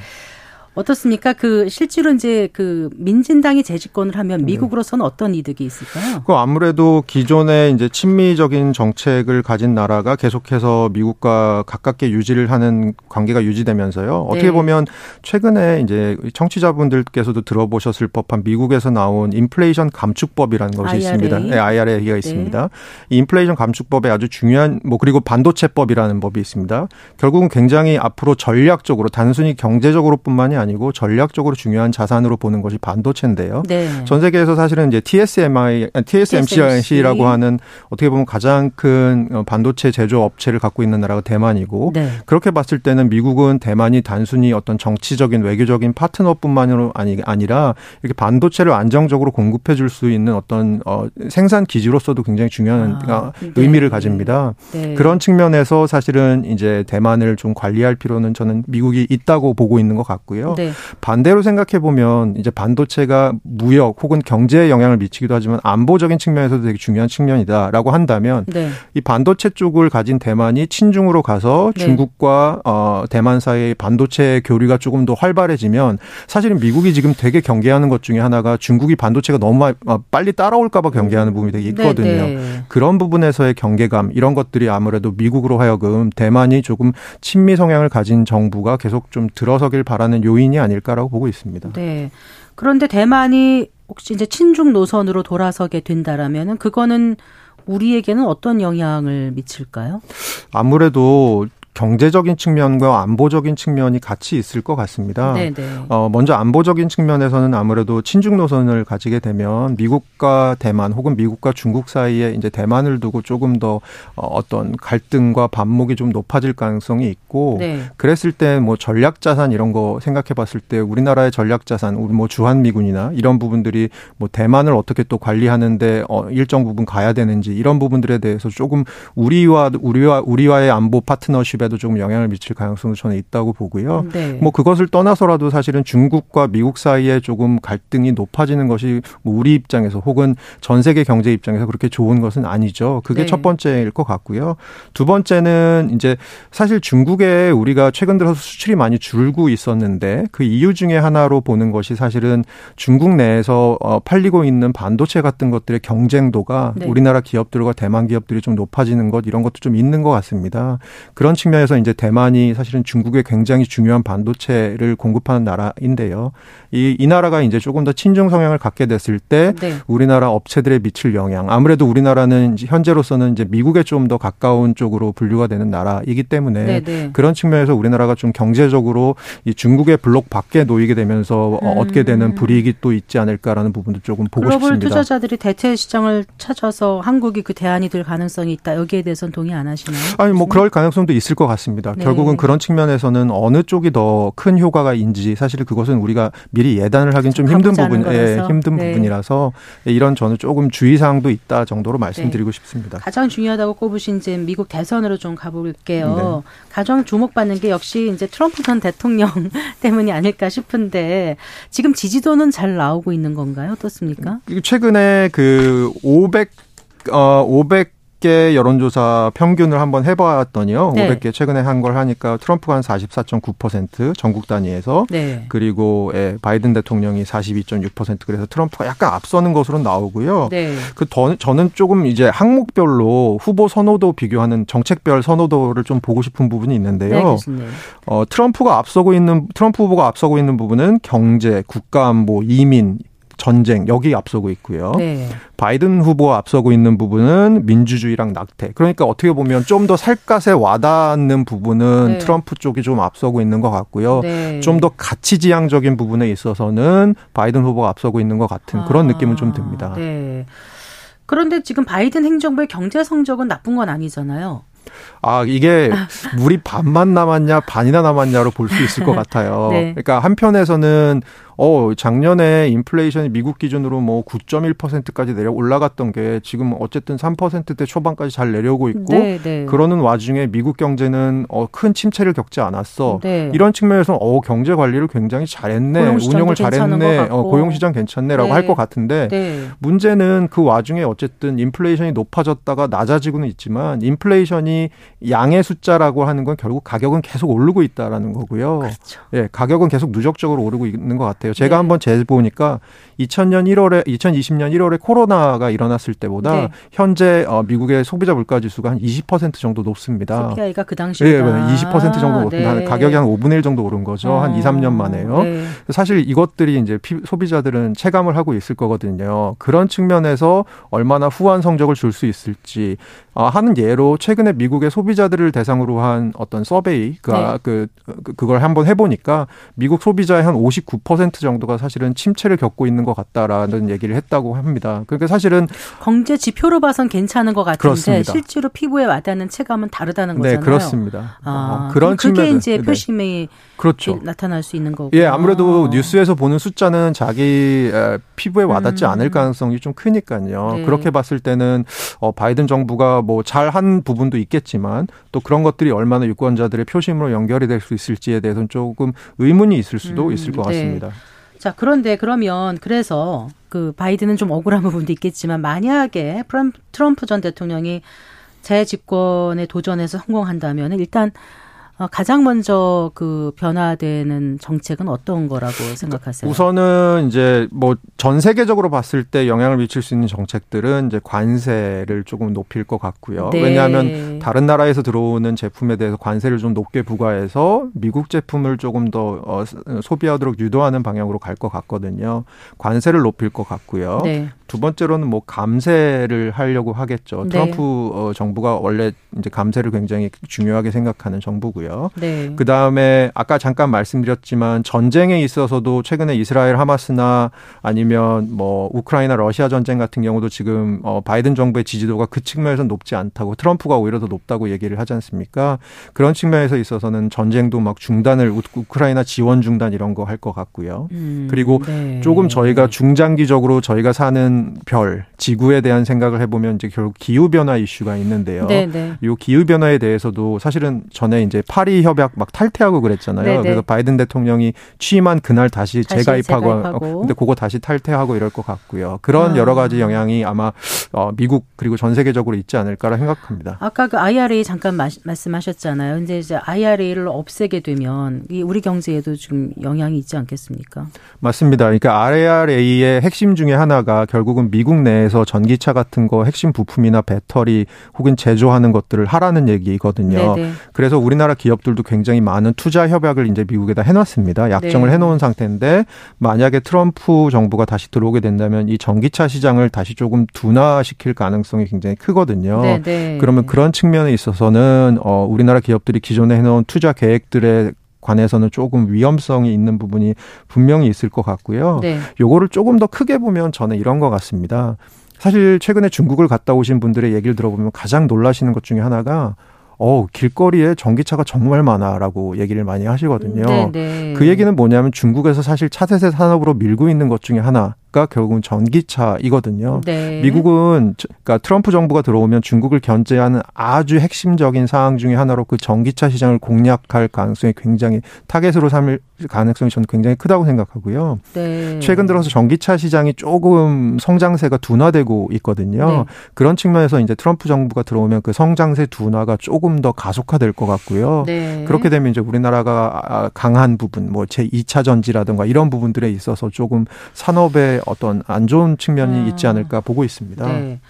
A: 어떻습니까? 그 실제로 이제 그 민진당이 재집권을 하면 네. 미국으로서는 어떤 이득이 있을까요?
D: 그 아무래도 기존에 이제 친미적인 정책을 가진 나라가 계속해서 미국과 가깝게 유지를 하는 관계가 유지되면서요. 어떻게 네. 보면 최근에 이제 청취자분들께서도 들어보셨을 법한 미국에서 나온 인플레이션 감축법이라는 것이 IRA. 있습니다. 네, IRA가 있습니다. 네. 이 인플레이션 감축법에 아주 중요한 뭐 그리고 반도체법이라는 법이 있습니다. 결국은 굉장히 앞으로 전략적으로 단순히 경제적으로뿐만이 아니라 아니고 전략적으로 중요한 자산으로 보는 것이 반도체인데요. 네. 전 세계에서 사실은 이제 TSMI, TSMC라고 하는 어떻게 보면 가장 큰 어, 반도체 제조 업체를 갖고 있는 나라가 대만이고 네. 그렇게 봤을 때는 미국은 대만이 단순히 어떤 정치적인 외교적인 파트너뿐만으로 아니 아니라 이렇게 반도체를 안정적으로 공급해 줄 수 있는 어떤 어 생산 기지로서도 굉장히 중요한 아, 네. 의미를 가집니다. 네. 그런 측면에서 사실은 이제 대만을 좀 관리할 필요는 저는 미국이 있다고 보고 있는 것 같고요. 있고요.
A: 네.
D: 반대로 생각해 보면 이제 반도체가 무역 혹은 경제에 영향을 미치기도 하지만 안보적인 측면에서도 되게 중요한 측면이다라고 한다면
A: 네.
D: 이 반도체 쪽을 가진 대만이 친중으로 가서
A: 네.
D: 중국과 어 대만 사이의 반도체 교류가 조금 더 활발해지면 사실은 미국이 지금 되게 경계하는 것 중에 하나가 중국이 반도체가 너무 마- 어, 빨리 따라올까 봐 경계하는 부분이 되게 있거든요.
A: 네, 네.
D: 그런 부분에서의 경계감 이런 것들이 아무래도 미국으로 하여금 대만이 조금 친미 성향을 가진 정부가 계속 좀 들어서길 바라는 요 인이 아닐까라고 보고 있습니다.
A: 네. 그런데 대만이 혹시 이제 친중 노선으로 돌아서게 된다라면은 그거는 우리에게는 어떤 영향을 미칠까요?
D: 아무래도 경제적인 측면과 안보적인 측면이 같이 있을 것 같습니다.
A: 네, 네.
D: 어, 먼저 안보적인 측면에서는 아무래도 친중 노선을 가지게 되면 미국과 대만 혹은 미국과 중국 사이에 이제 대만을 두고 조금 더 어, 어떤 갈등과 반목이 좀 높아질 가능성이 있고
A: 네.
D: 그랬을 때 뭐 전략 자산 이런 거 생각해 봤을 때 우리나라의 전략 자산 우리 뭐 주한 미군이나 이런 부분들이 뭐 대만을 어떻게 또 관리하는데 어 일정 부분 가야 되는지 이런 부분들에 대해서 조금 우리와 우리와 우리와의 안보 파트너십에 도 조금 영향을 미칠 가능성도 저는 있다고 보고요.
A: 네.
D: 뭐 그것을 떠나서라도 사실은 중국과 미국 사이에 조금 갈등이 높아지는 것이 뭐 우리 입장에서 혹은 전 세계 경제 입장에서 그렇게 좋은 것은 아니죠. 그게
A: 네.
D: 첫 번째일 것 같고요. 두 번째는 이제 사실 중국에 우리가 최근 들어서 수출이 많이 줄고 있었는데 그 이유 중에 하나로 보는 것이 사실은 중국 내에서 어, 팔리고 있는 반도체 같은 것들의 경쟁도가
A: 네.
D: 우리나라 기업들과 대만 기업들이 좀 높아지는 것 이런 것도 좀 있는 것 같습니다. 그런 측면 에서 이제 대만이 사실은 중국에 굉장히 중요한 반도체를 공급하는 나라인데요. 이, 이 나라가 이제 조금 더 친중 성향을 갖게 됐을 때
A: 네.
D: 우리나라 업체들에 미칠 영향. 아무래도 우리나라는 현재로서는 이제 미국에 좀 더 가까운 쪽으로 분류가 되는 나라이기 때문에
A: 네, 네.
D: 그런 측면에서 우리나라가 좀 경제적으로 이 중국의 블록 밖에 놓이게 되면서 어,
A: 음.
D: 얻게 되는 불이익이 또 있지 않을까라는 부분도 조금 보고
A: 글로벌
D: 싶습니다.
A: 투자자들이 대체 시장을 찾아서 한국이 그 대안이 될 가능성이 있다. 여기에 대해서는 동의 안 하시나요?
D: 아니 뭐 그럴 가능성도 있을 것 같습니다.
A: 네.
D: 결국은 그런 측면에서는 어느 쪽이 더 큰 효과가 있는지 사실 그것은 우리가 미리 예단을 하긴 좀 힘든 부분, 예. 힘든
A: 네.
D: 부분이라서 이런 저는 조금 주의사항도 있다 정도로 말씀드리고 싶습니다.
A: 가장 중요하다고 꼽으신 이제 미국 대선으로 좀 가볼게요.
D: 네.
A: 가장 주목받는 게 역시 이제 트럼프 전 대통령 때문이 아닐까 싶은데 지금 지지도는 잘 나오고 있는 건가요? 어떻습니까?
D: 최근에 그 500, 어, 500 개 여론조사 평균을 한번 해봤더니요.
A: 네.
D: 500개 최근에 한 걸 하니까 트럼프가 한 44.9% 전국 단위에서
A: 네.
D: 그리고 예, 바이든 대통령이 42.6% 그래서 트럼프가 약간 앞서는 것으로 나오고요.
A: 네.
D: 그 더, 저는 조금 이제 항목별로 후보 선호도 비교하는 정책별 선호도를 좀 보고 싶은 부분이
A: 네,
D: 있는데요.
A: 교수님.
D: 어, 트럼프가 앞서고 있는 트럼프 후보가 앞서고 있는 부분은 경제, 국가안보, 이민, 전쟁 여기 앞서고 있고요.
A: 네.
D: 바이든 후보가 앞서고 있는 부분은 민주주의랑 낙태. 그러니까 어떻게 보면 좀 더 살갗에 와닿는 부분은
A: 네.
D: 트럼프 쪽이 좀 앞서고 있는 것 같고요.
A: 네.
D: 좀더 가치지향적인 부분에 있어서는 바이든 후보가 앞서고 있는 것 같은 그런
A: 아,
D: 느낌은 좀 듭니다.
A: 네. 그런데 지금 바이든 행정부의 경제 성적은 나쁜 건 아니잖아요.
D: 아, 이게 물이 반만 남았냐, 반이나 남았냐로 볼 수 있을 것 같아요.
A: 네.
D: 그러니까 한편에서는 어, 작년에 인플레이션이 미국 기준으로 뭐 9.1%까지 내려 올라갔던 게 지금 어쨌든 3%대 초반까지 잘 내려오고 있고
A: 네, 네.
D: 그러는 와중에 미국 경제는 어, 큰 침체를 겪지 않았어.
A: 네.
D: 이런 측면에서 어, 경제 관리를 굉장히 잘했네. 운영을 잘했네. 어, 고용 시장 괜찮네라고
A: 네.
D: 할것 같은데
A: 네.
D: 문제는 그 와중에 어쨌든 인플레이션이 높아졌다가 낮아지고는 있지만 인플레이션이 양의 숫자라고 하는 건 결국 가격은 계속 오르고 있다라는 거고요.
A: 그렇죠.
D: 예, 가격은 계속 누적적으로 오르고 있는 것 같아요. 제가
A: 네.
D: 한번 재보니까 2000년 1월에 2020년 1월에 코로나가 일어났을 때보다
A: 네.
D: 현재 어, 미국의 소비자 물가 지수가 한 20% 정도 높습니다.
A: CPI가 그
D: 예,
A: 당시에
D: 20% 정도 높은 가격이 한 5분의 1 정도 오른 거죠. 한 2, 3년 만에요.
A: 네.
D: 사실 이것들이 이제 피- 소비자들은 체감을 하고 있을 거거든요. 그런 측면에서 얼마나 후한 성적을 줄 수 있을지 아, 하는 예로 최근에 미국의 소비자들을 대상으로 한 어떤 서베이 그,
A: 네.
D: 그, 그 그걸 한번 해보니까 미국 소비자의 한 59% 10% 정도가 사실은 침체를 겪고 있는 것 같다라는 얘기를 했다고 합니다. 그러니까 사실은
A: 경제 지표로 봐선 괜찮은 것 같은데
D: 그렇습니다.
A: 실제로 피부에 와닿는 체감은 다르다는
D: 네,
A: 거잖아요.
D: 그렇습니다.
A: 아,
D: 어, 그런
A: 그게 이제
D: 네.
A: 표심이
D: 그렇죠.
A: 나타날 수 있는 거고.
D: 예, 아무래도 뉴스에서 보는 숫자는 자기 에, 피부에 와닿지
A: 음.
D: 않을 가능성이 좀 크니까요.
A: 네.
D: 그렇게 봤을 때는 어, 바이든 정부가 뭐 잘한 부분도 있겠지만 또 그런 것들이 얼마나 유권자들의 표심으로 연결이 될 수 있을지에 대해서는 조금 의문이 있을 수도
A: 음,
D: 있을 것
A: 네.
D: 같습니다.
A: 자, 그런데 그러면 그래서 그 바이든은 좀 억울한 부분도 있겠지만 만약에 트럼프 전 대통령이 재집권에 도전해서 성공한다면 일단 어, 가장 먼저 그 변화되는 정책은 어떤 거라고 생각하세요?
D: 우선은 이제 뭐 전 세계적으로 봤을 때 영향을 미칠 수 있는 정책들은 이제 관세를 조금 높일 것 같고요.
A: 네.
D: 왜냐하면 다른 나라에서 들어오는 제품에 대해서 관세를 좀 높게 부과해서 미국 제품을 조금 더 어, 소비하도록 유도하는 방향으로 갈 것 같거든요. 관세를 높일 것 같고요.
A: 네.
D: 두 번째로는 뭐 감세를 하려고 하겠죠.
A: 네.
D: 트럼프 어, 정부가 원래 이제 감세를 굉장히 중요하게 생각하는 정부고요.
A: 네.
D: 그 다음에 아까 잠깐 말씀드렸지만 전쟁에 있어서도 최근에 이스라엘 하마스나 아니면 뭐 우크라이나 러시아 전쟁 같은 경우도 지금 어 바이든 정부의 지지도가 그 측면에서 높지 않다고 트럼프가 오히려 더 높다고 얘기를 하지 않습니까? 그런 측면에서 있어서는 전쟁도 막 중단을 우- 우크라이나 지원 중단 이런 거 할 것 같고요.
A: 음,
D: 그리고
A: 네.
D: 조금 저희가 중장기적으로 저희가 사는 별, 지구에 대한 생각을 해보면 이제 결국 기후 변화 이슈가 있는데요.
A: 네, 네.
D: 이 기후 변화에 대해서도 사실은 전에 이제 파리 협약 막 탈퇴하고 그랬잖아요.
A: 네네.
D: 그래서 바이든 대통령이 취임한 그날 다시,
A: 다시
D: 재가입하고,
A: 재가입하고.
D: 어, 근데 그거 다시 탈퇴하고 이럴 것 같고요. 그런
A: 아.
D: 여러 가지 영향이 아마 어, 미국 그리고 전 세계적으로 있지 않을까라 생각합니다.
A: 아까 그 IRA 잠깐 마- 말씀하셨잖아요. 근데 이제 IRA를 없애게 되면 이 우리 경제에도 좀 영향이 있지 않겠습니까?
D: 맞습니다. 그러니까 IRA의 핵심 중에 하나가 결국 은 미국 내에서 전기차 같은 거 핵심 부품이나 배터리 혹은 제조하는 것들을 하라는 얘기거든요.
A: 네네.
D: 그래서 우리나라 기업들도 굉장히 많은 투자 협약을 이제 미국에다 해놨습니다. 약정을
A: 네.
D: 해놓은 상태인데 만약에 트럼프 정부가 다시 들어오게 된다면 이 전기차 시장을 다시 조금 둔화시킬 가능성이 굉장히 크거든요.
A: 네네.
D: 그러면 그런 측면에 있어서는 어 우리나라 기업들이 기존에 해놓은 투자 계획들에 관해서는 조금 위험성이 있는 부분이 분명히 있을 것 같고요.
A: 네.
D: 요거를 조금 더 크게 보면 저는 이런 것 같습니다. 사실 최근에 중국을 갔다 오신 분들의 얘기를 들어보면 가장 놀라시는 것 중에 하나가 어 길거리에 전기차가 정말 많아라고 얘기를 많이 하시거든요.
A: 네네.
D: 그 얘기는 뭐냐면 중국에서 사실 차세대 산업으로 밀고 있는 것 중에 하나 가 결국은 전기차이거든요.
A: 네.
D: 미국은 저- 그러니까 트럼프 정부가 들어오면 중국을 견제하는 아주 핵심적인 사항 중에 하나로 그 전기차 시장을 공략할 가능성이 굉장히 타겟으로 삼을 가능성이 저는 굉장히 크다고 생각하고요.
A: 네.
D: 최근 들어서 전기차 시장이 조금 성장세가 둔화되고 있거든요.
A: 네.
D: 그런 측면에서 이제 트럼프 정부가 들어오면 그 성장세 둔화가 조금 더 가속화될 것 같고요.
A: 네.
D: 그렇게 되면 이제 우리나라가 아, 강한 부분, 뭐 제 2차 전지라든가 이런 부분들에 있어서 조금 산업의 어떤 안 좋은 측면이
A: 음.
D: 있지 않을까 보고 있습니다.
A: 네.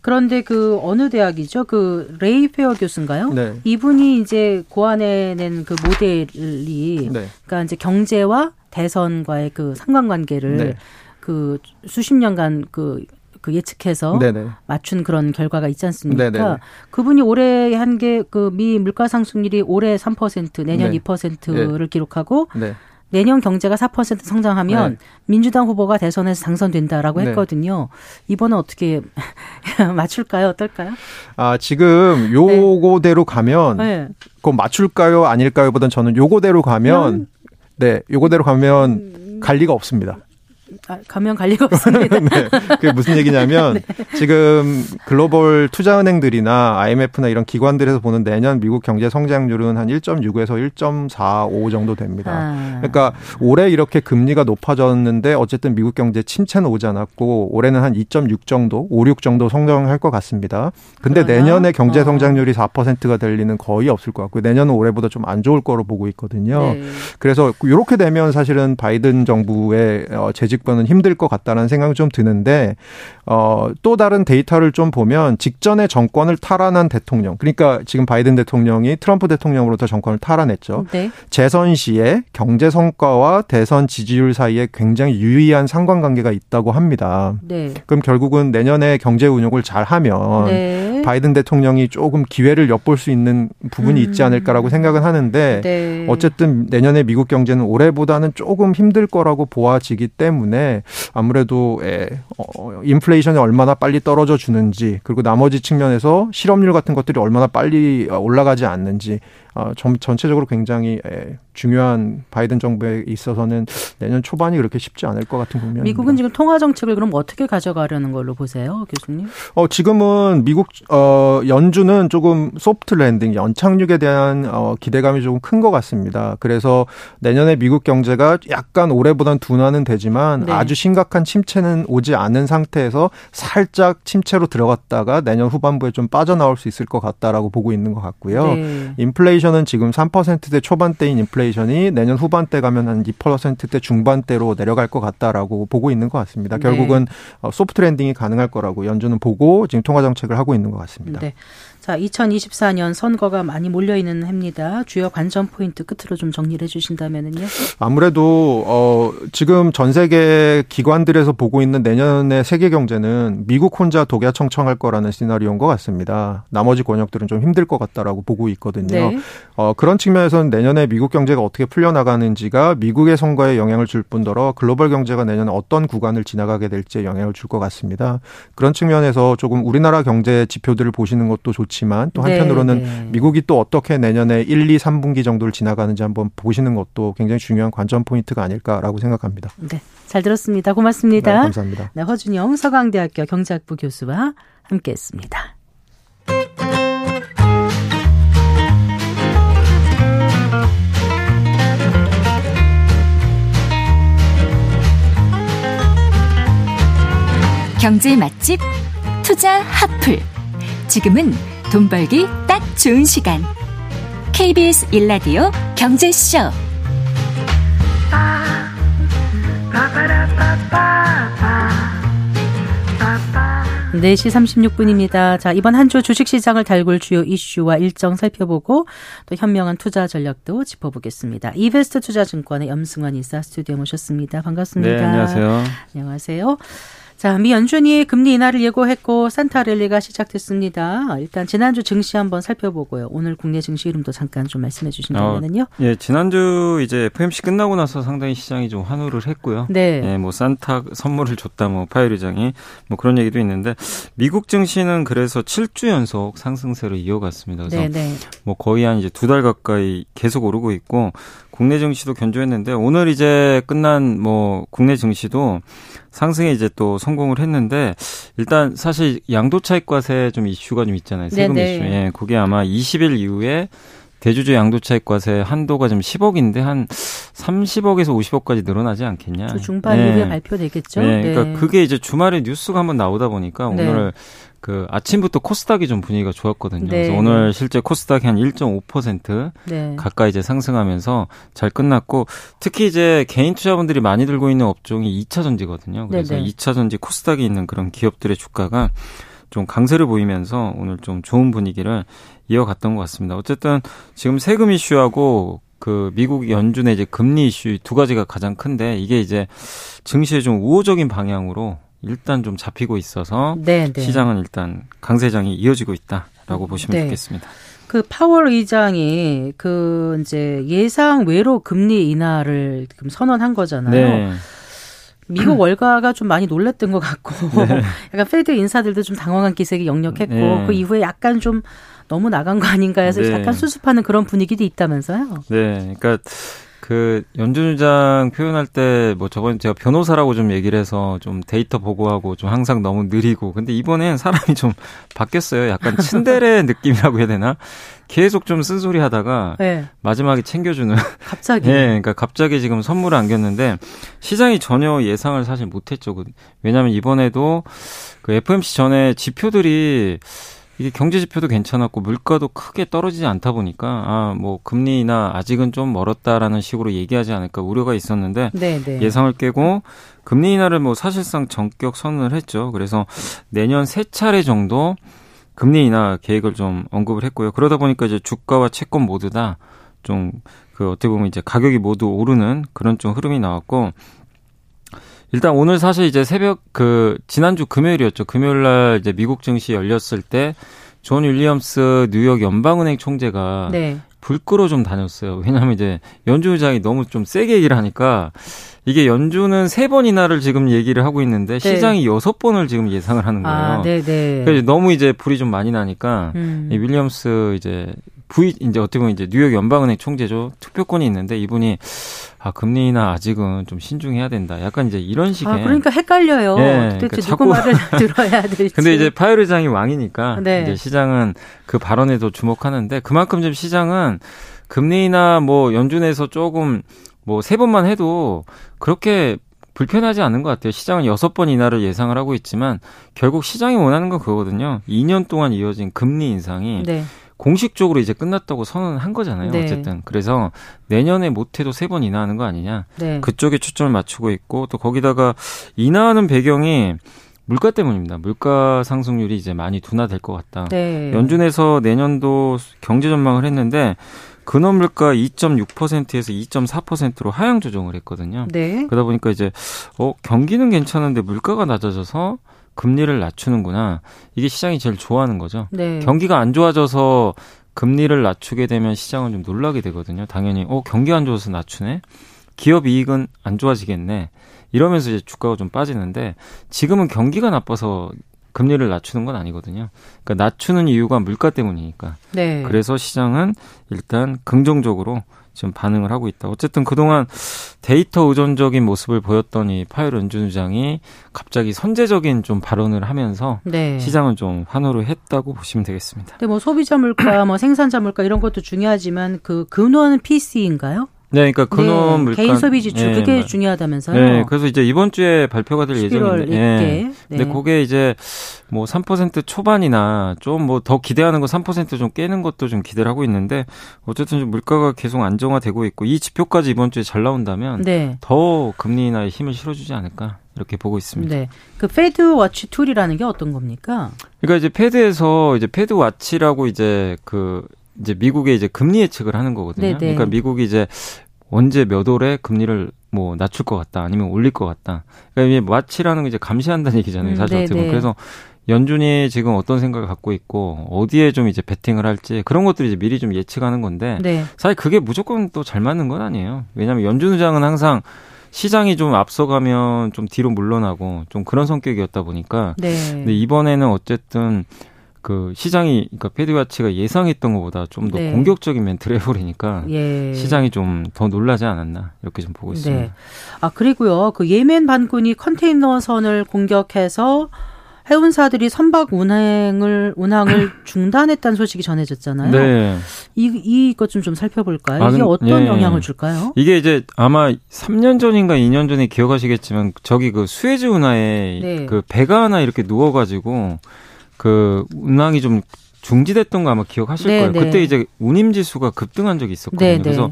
A: 그런데 그 어느 대학이죠? 그 레이 페어 교수인가요?
D: 네.
A: 이분이 이제 고안해낸 그 모델이
D: 네.
A: 그러니까 이제 경제와 대선과의 그 상관관계를
D: 네.
A: 그 수십 년간 그, 그 예측해서
D: 네네.
A: 맞춘 그런 결과가 있지 않습니까?
D: 네네.
A: 그분이 올해 한 게 그 미 물가 상승률이 올해 3% 내년
D: 네.
A: 2%를 기록하고
D: 네.
A: 내년 경제가 4% 성장하면
D: 네.
A: 민주당 후보가 대선에서 당선된다라고
D: 네.
A: 했거든요. 이번은 어떻게 맞출까요? 어떨까요?
D: 아, 지금 요거대로 가면
A: 네.
D: 그건 맞출까요? 아닐까요?보단 저는 요거대로 가면 네, 요거대로 가면 갈 리가 없습니다.
A: 아, 가면 갈 리가 없습니다.
D: 네. 그게 무슨 얘기냐면
A: 네.
D: 지금 글로벌 투자은행들이나 IMF나 이런 기관들에서 보는 내년 미국 경제 성장률은 한 1.6에서 1.45 정도 됩니다.
A: 아.
D: 그러니까 올해 이렇게 금리가 높아졌는데 어쨌든 미국 경제 침체는 오지 않았고 올해는 한 2.6 정도, 5, 6 정도 성장할 것 같습니다. 근데
A: 그러나?
D: 내년에 경제
A: 어.
D: 성장률이 4%가 될 리는 거의 없을 것 같고요. 내년은 올해보다 좀 안 좋을 거로 보고 있거든요.
A: 네.
D: 그래서 이렇게 되면 사실은 바이든 정부의 어, 재집권은 힘들 것 같다는 생각이 좀 드는데 어, 또 다른 데이터를 좀 보면 직전에 정권을 탈환한 대통령, 그러니까 지금 바이든 대통령이 트럼프 대통령으로부터 정권을 탈환했죠.
A: 네.
D: 재선 시에 경제 성과와 대선 지지율 사이에 굉장히 유의한 상관관계가 있다고 합니다.
A: 네.
D: 그럼 결국은 내년에 경제 운용을 잘 하면
A: 네.
D: 바이든 대통령이 조금 기회를 엿볼 수 있는 부분이 있지
A: 음.
D: 않을까라고 생각은 하는데
A: 네.
D: 어쨌든 내년에 미국 경제는 올해보다는 조금 힘들 거라고 보아지기 때문에 아무래도 에, 어, 인플레이션이 얼마나 빨리 떨어져 주는지 그리고 나머지 측면에서 실업률 같은 것들이 얼마나 빨리 올라가지 않는지 어, 전, 전체적으로 굉장히 에, 중요한 바이든 정부에 있어서는 내년 초반이 그렇게 쉽지 않을 것 같은 국면입니다.
A: 미국은 지금 통화 정책을 그럼 어떻게 가져가려는 걸로 보세요, 교수님?
D: 어, 지금은 미국, 어, 연준은 조금 soft landing, 연착륙에 대한, 어, 기대감이 조금 큰 것 같습니다. 그래서 내년에 미국 경제가 약간 올해보단 둔화는 되지만
A: 네.
D: 아주 심각한 침체는 오지 않은 상태에서 살짝 침체로 들어갔다가 내년 후반부에 좀 빠져나올 수 있을 것 같다라고 보고 있는 것 같고요.
A: 네.
D: 인플레이션 은 지금 3%대 초반대인 인플레이션이 내년 후반대 가면 한 2%대 중반대로 내려갈 것 같다라고 보고 있는 것 같습니다.
A: 네.
D: 결국은 어, soft landing이 가능할 거라고 연준은 보고 지금 통화 정책을 하고 있는 것 같습니다.
A: 네. 자, 2024년 선거가 많이 몰려 있는 해입니다. 주요 관전 포인트 끝으로 좀 정리를 해 주신다면은요.
D: 아무래도 어 지금 전 세계 기관들에서 보고 있는 내년의 세계 경제는 미국 혼자 독야청청할 거라는 시나리오인 것 같습니다. 나머지 권역들은 좀 힘들 것 같다라고 보고 있거든요.
A: 네.
D: 어 그런 측면에서는 내년에 미국 경제가 어떻게 풀려 나가는지가 미국의 선거에 영향을 줄 뿐더러 글로벌 경제가 내년에 어떤 구간을 지나가게 될지에 영향을 줄 것 같습니다. 그런 측면에서 조금 우리나라 경제 지표들을 보시는 것도 좋지 만 또 한편으로는
A: 네, 네.
D: 미국이 또 어떻게 내년에 1, 2, 3분기 정도를 지나가는지 한번 보시는 것도 굉장히 중요한 관전 포인트가 아닐까라고 생각합니다.
A: 네. 잘 들었습니다.
D: 네,
A: 고맙습니다.
D: 감사합니다.
A: 네, 허준영 서강대학교 경제학부 교수와 함께 했습니다.
E: 경제 맛집 투자 핫플. 지금은 돈 벌기 딱 좋은 시간. KBS 일라디오 경제쇼.
A: 4시 36분입니다. 자, 이번 한 주 주식 시장을 달굴 주요 이슈와 일정 살펴보고 또 현명한 투자 전략도 짚어보겠습니다. 이베스트 투자증권의 염승환 이사 스튜디오 모셨습니다. 반갑습니다.
F: 네, 안녕하세요.
A: 안녕하세요. 자, 미 연준이 금리 인하를 예고했고 산타 랠리가 시작됐습니다. 일단 지난주 증시 한번 살펴보고요. 오늘 국내 증시 흐름도 잠깐 좀 말씀해 주신다면요.
F: 예, 지난주 이제 FMC 끝나고 나서 상당히 시장이 좀 환호를 했고요.
A: 네.
F: 예, 뭐 산타 선물을 줬다 뭐 파일 의장이 뭐 그런 얘기도 있는데 미국 증시는 그래서 7주 연속 상승세를 이어갔습니다. 그래서
A: 네, 네.
F: 뭐 거의 한 이제 두 달 가까이 계속 오르고 있고 국내 증시도 견조했는데 오늘 이제 끝난 뭐 국내 증시도 상승에 이제 또 성공을 했는데 일단 사실 양도 차익과세 좀 이슈가 좀 있잖아요. 세금
A: 네네.
F: 이슈. 예, 그게 아마 20일 이후에 대주주 양도 차익과세 한도가 좀 10억인데 한 30억에서 50억까지 늘어나지 않겠냐.
A: 주 중반
F: 예.
A: 이후에 발표되겠죠.
F: 네, 그러니까 그게 이제 주말에 뉴스가 한번 나오다 보니까
A: 네.
F: 오늘 그 아침부터 코스닥이 좀 분위기가 좋았거든요.
A: 네.
F: 그래서 오늘 실제 코스닥이 한 1.5%
A: 네.
F: 가까이 이제 상승하면서 잘 끝났고 특히 이제 개인 투자분들이 많이 들고 있는 업종이 2차 전지거든요. 그래서
A: 네네.
F: 2차 전지 코스닥이 있는 그런 기업들의 주가가 좀 강세를 보이면서 오늘 좀 좋은 분위기를 이어갔던 것 같습니다. 어쨌든 지금 세금 이슈하고 그 미국 연준의 이제 금리 이슈 두 가지가 가장 큰데 이게 이제 증시에 좀 우호적인 방향으로 일단 좀 잡히고 있어서
A: 네, 네.
F: 시장은 일단 강세장이 이어지고 있다라고 보시면
A: 네.
F: 좋겠습니다.
A: 그 파월 의장이 그 이제 예상 외로 금리 인하를 지금 선언한 거잖아요.
F: 네.
A: 미국 월가가 좀 많이 놀랐던 것 같고 약간 Fed 인사들도 좀 당황한 기색이 역력했고
F: 네.
A: 그 이후에 약간 좀 너무 나간 거 아닌가 해서
F: 네.
A: 약간 수습하는 그런 분위기도 있다면서요.
F: 네, 그러니까 그 연준 의장 표현할 때 뭐 저번 제가 변호사라고 좀 얘기를 해서 좀 데이터 보고하고 좀 항상 너무 느리고 근데 이번엔 사람이 좀 바뀌었어요. 약간 츤데레 느낌이라고 해야 되나? 계속 좀 쓴소리 하다가
A: 네,
F: 마지막에 챙겨주는
A: 갑자기.
F: 예, 그러니까 갑자기 지금 선물을 안겼는데 시장이 전혀 예상을 사실 못했죠. 그- 왜냐하면 이번에도 그 FMC 전에 지표들이 이게 경제 지표도 괜찮았고 물가도 크게 떨어지지 않다 보니까 아 뭐 금리나 아직은 좀 멀었다라는 식으로 얘기하지 않을까 우려가 있었는데
A: 네, 네.
F: 예상을 깨고 금리 인하를 뭐 사실상 전격 선언을 했죠. 그래서 내년 세 차례 정도 금리 인하 계획을 좀 언급을 했고요. 그러다 보니까 이제 주가와 채권 모두 다 좀 그 어떻게 보면 이제 가격이 모두 오르는 그런 좀 흐름이 나왔고 일단 오늘 사실 이제 새벽 그 지난주 금요일이었죠. 금요일 날 이제 미국 증시 열렸을 때 존 윌리엄스 뉴욕 연방은행 총재가
A: 네.
F: 불 끄러 좀 다녔어요. 왜냐하면 이제 연준 의장이 너무 좀 세게 얘기를 하니까 이게 연준은 세 번이나를 지금 얘기를 하고 있는데
A: 네.
F: 시장이 여섯 번을 지금 예상을 하는 거예요.
A: 아, 네, 네.
F: 그래서 너무 이제 불이 좀 많이 나니까
A: 음.
F: 이 윌리엄스 이제 부이 이제 어떻게 보면 이제 뉴욕 연방은행 총재죠 투표권이 있는데 이분이 아 금리나 아직은 좀 신중해야 된다. 약간 이제 이런 식의.
A: 아, 그러니까 헷갈려요.
F: 예,
A: 도대체
F: 그러니까
A: 누구 말을 들어야 될지.
F: 근데 이제 파열 의장이 왕이니까
A: 네.
F: 이제 시장은 그 발언에도 주목하는데 그만큼 좀 시장은 금리나 뭐 연준에서 조금 뭐 세 번만 해도 그렇게 불편하지 않은 것 같아요. 시장은 여섯 번 인하를 예상을 하고 있지만 결국 시장이 원하는 건 그거거든요. 2년 동안 이어진 금리 인상이
A: 네.
F: 공식적으로 이제 끝났다고 선언한 거잖아요.
A: 네.
F: 어쨌든 그래서 내년에 못해도 세 번 인하하는 거 아니냐.
A: 네.
F: 그쪽에 초점을 맞추고 있고 또 거기다가 인하하는 배경이 물가 때문입니다. 물가 상승률이 이제 많이 둔화될 것 같다.
A: 네.
F: 연준에서 내년도 경제 전망을 했는데 근원 물가 2.6%에서 2.4%로 하향 조정을 했거든요.
A: 네.
F: 그러다 보니까 이제 어 경기는 괜찮은데 물가가 낮아져서 금리를 낮추는구나. 이게 시장이 제일 좋아하는 거죠.
A: 네.
F: 경기가 안 좋아져서 금리를 낮추게 되면 시장은 좀 놀라게 되거든요. 당연히 어 경기 안 좋아서 낮추네. 기업 이익은 안 좋아지겠네. 이러면서 이제 주가가 좀 빠지는데 지금은 경기가 나빠서 금리를 낮추는 건 아니거든요. 그러니까 낮추는 이유가 물가 때문이니까.
A: 네.
F: 그래서 시장은 일단 긍정적으로 지금 반응을 하고 있다. 어쨌든 그동안 데이터 의존적인 모습을 보였던 이 파열 연준 의장이 갑자기 선제적인 좀 발언을 하면서
A: 네.
F: 시장은 좀 환호를 했다고 보시면 되겠습니다.
A: 근데 뭐 소비자 물가, 뭐 생산자 물가 이런 것도 중요하지만 그 근원 PC인가요?
F: 네, 그러니까 근원 물가
A: 개인 소비 지출
F: 네,
A: 그게
F: 맞-
A: 중요하다면서요?
F: 네, 그래서 이제 이번 주에 발표가 될
A: 11월
F: 예정인데. 예.
A: 네.
F: 근데 그게 이제 뭐 3% 초반이나 좀 뭐 더 기대하는 거 3%좀 깨는 것도 좀 기대를 하고 있는데 어쨌든 좀 물가가 계속 안정화되고 있고 이 지표까지 이번 주에 잘 나온다면
A: 네.
F: 더 금리 인하에 힘을 실어주지 않을까 이렇게 보고 있습니다.
A: 네. 그 Fed Watch Tool이라는 게 어떤 겁니까?
F: 그러니까 이제 Fed에서 이제 Fed Watch라고 이제 그 이제 미국의 이제 금리 예측을 하는 거거든요.
A: 네네.
F: 그러니까 미국이 이제 언제 몇 월에 금리를 뭐 낮출 것 같다 아니면 올릴 것 같다. 그러니까 이게 watch라는 게 이제 감시한다는 얘기잖아요.
A: 음,
F: 사실 어떻게 보면
A: 네네.
F: 그래서 연준이 지금 어떤 생각을 갖고 있고 어디에 좀 이제 베팅을 할지 그런 것들이 이제 미리 좀 예측하는 건데
A: 네.
F: 사실 그게 무조건 또 잘 맞는 건 아니에요. 왜냐하면 연준 의장은 항상 시장이 좀 앞서가면 좀 뒤로 물러나고 좀 그런 성격이었다 보니까
A: 네.
F: 근데 이번에는 어쨌든 그 시장이 그러니까 패드와치가 예상했던 것보다 좀더
A: 네.
F: 공격적인 멘트를 해버리니까
A: 예.
F: 시장이 좀 더 놀라지 않았나 이렇게 좀 보고 있습니다.
A: 네. 아 그리고요. 그 예멘 반군이 컨테이너선을 공격해서 해운사들이 선박 운행을 운항을 중단했다는 소식이 전해졌잖아요.
F: 네.
A: 이 이것 좀 좀 살펴볼까요?
F: 아,
A: 이게
F: 근-
A: 어떤
F: 예.
A: 영향을 줄까요?
F: 이게 이제 아마 3년 전인가 2년 전에 기억하시겠지만 저기 그 수에즈 운하에
A: 네.
F: 그 배가 하나 이렇게 누워가지고 그 운항이 좀 중지됐던 거 아마 기억하실
A: 네,
F: 거예요.
A: 네.
F: 그때 이제 운임 지수가 급등한 적이 있었거든요.
A: 네, 네.
F: 그래서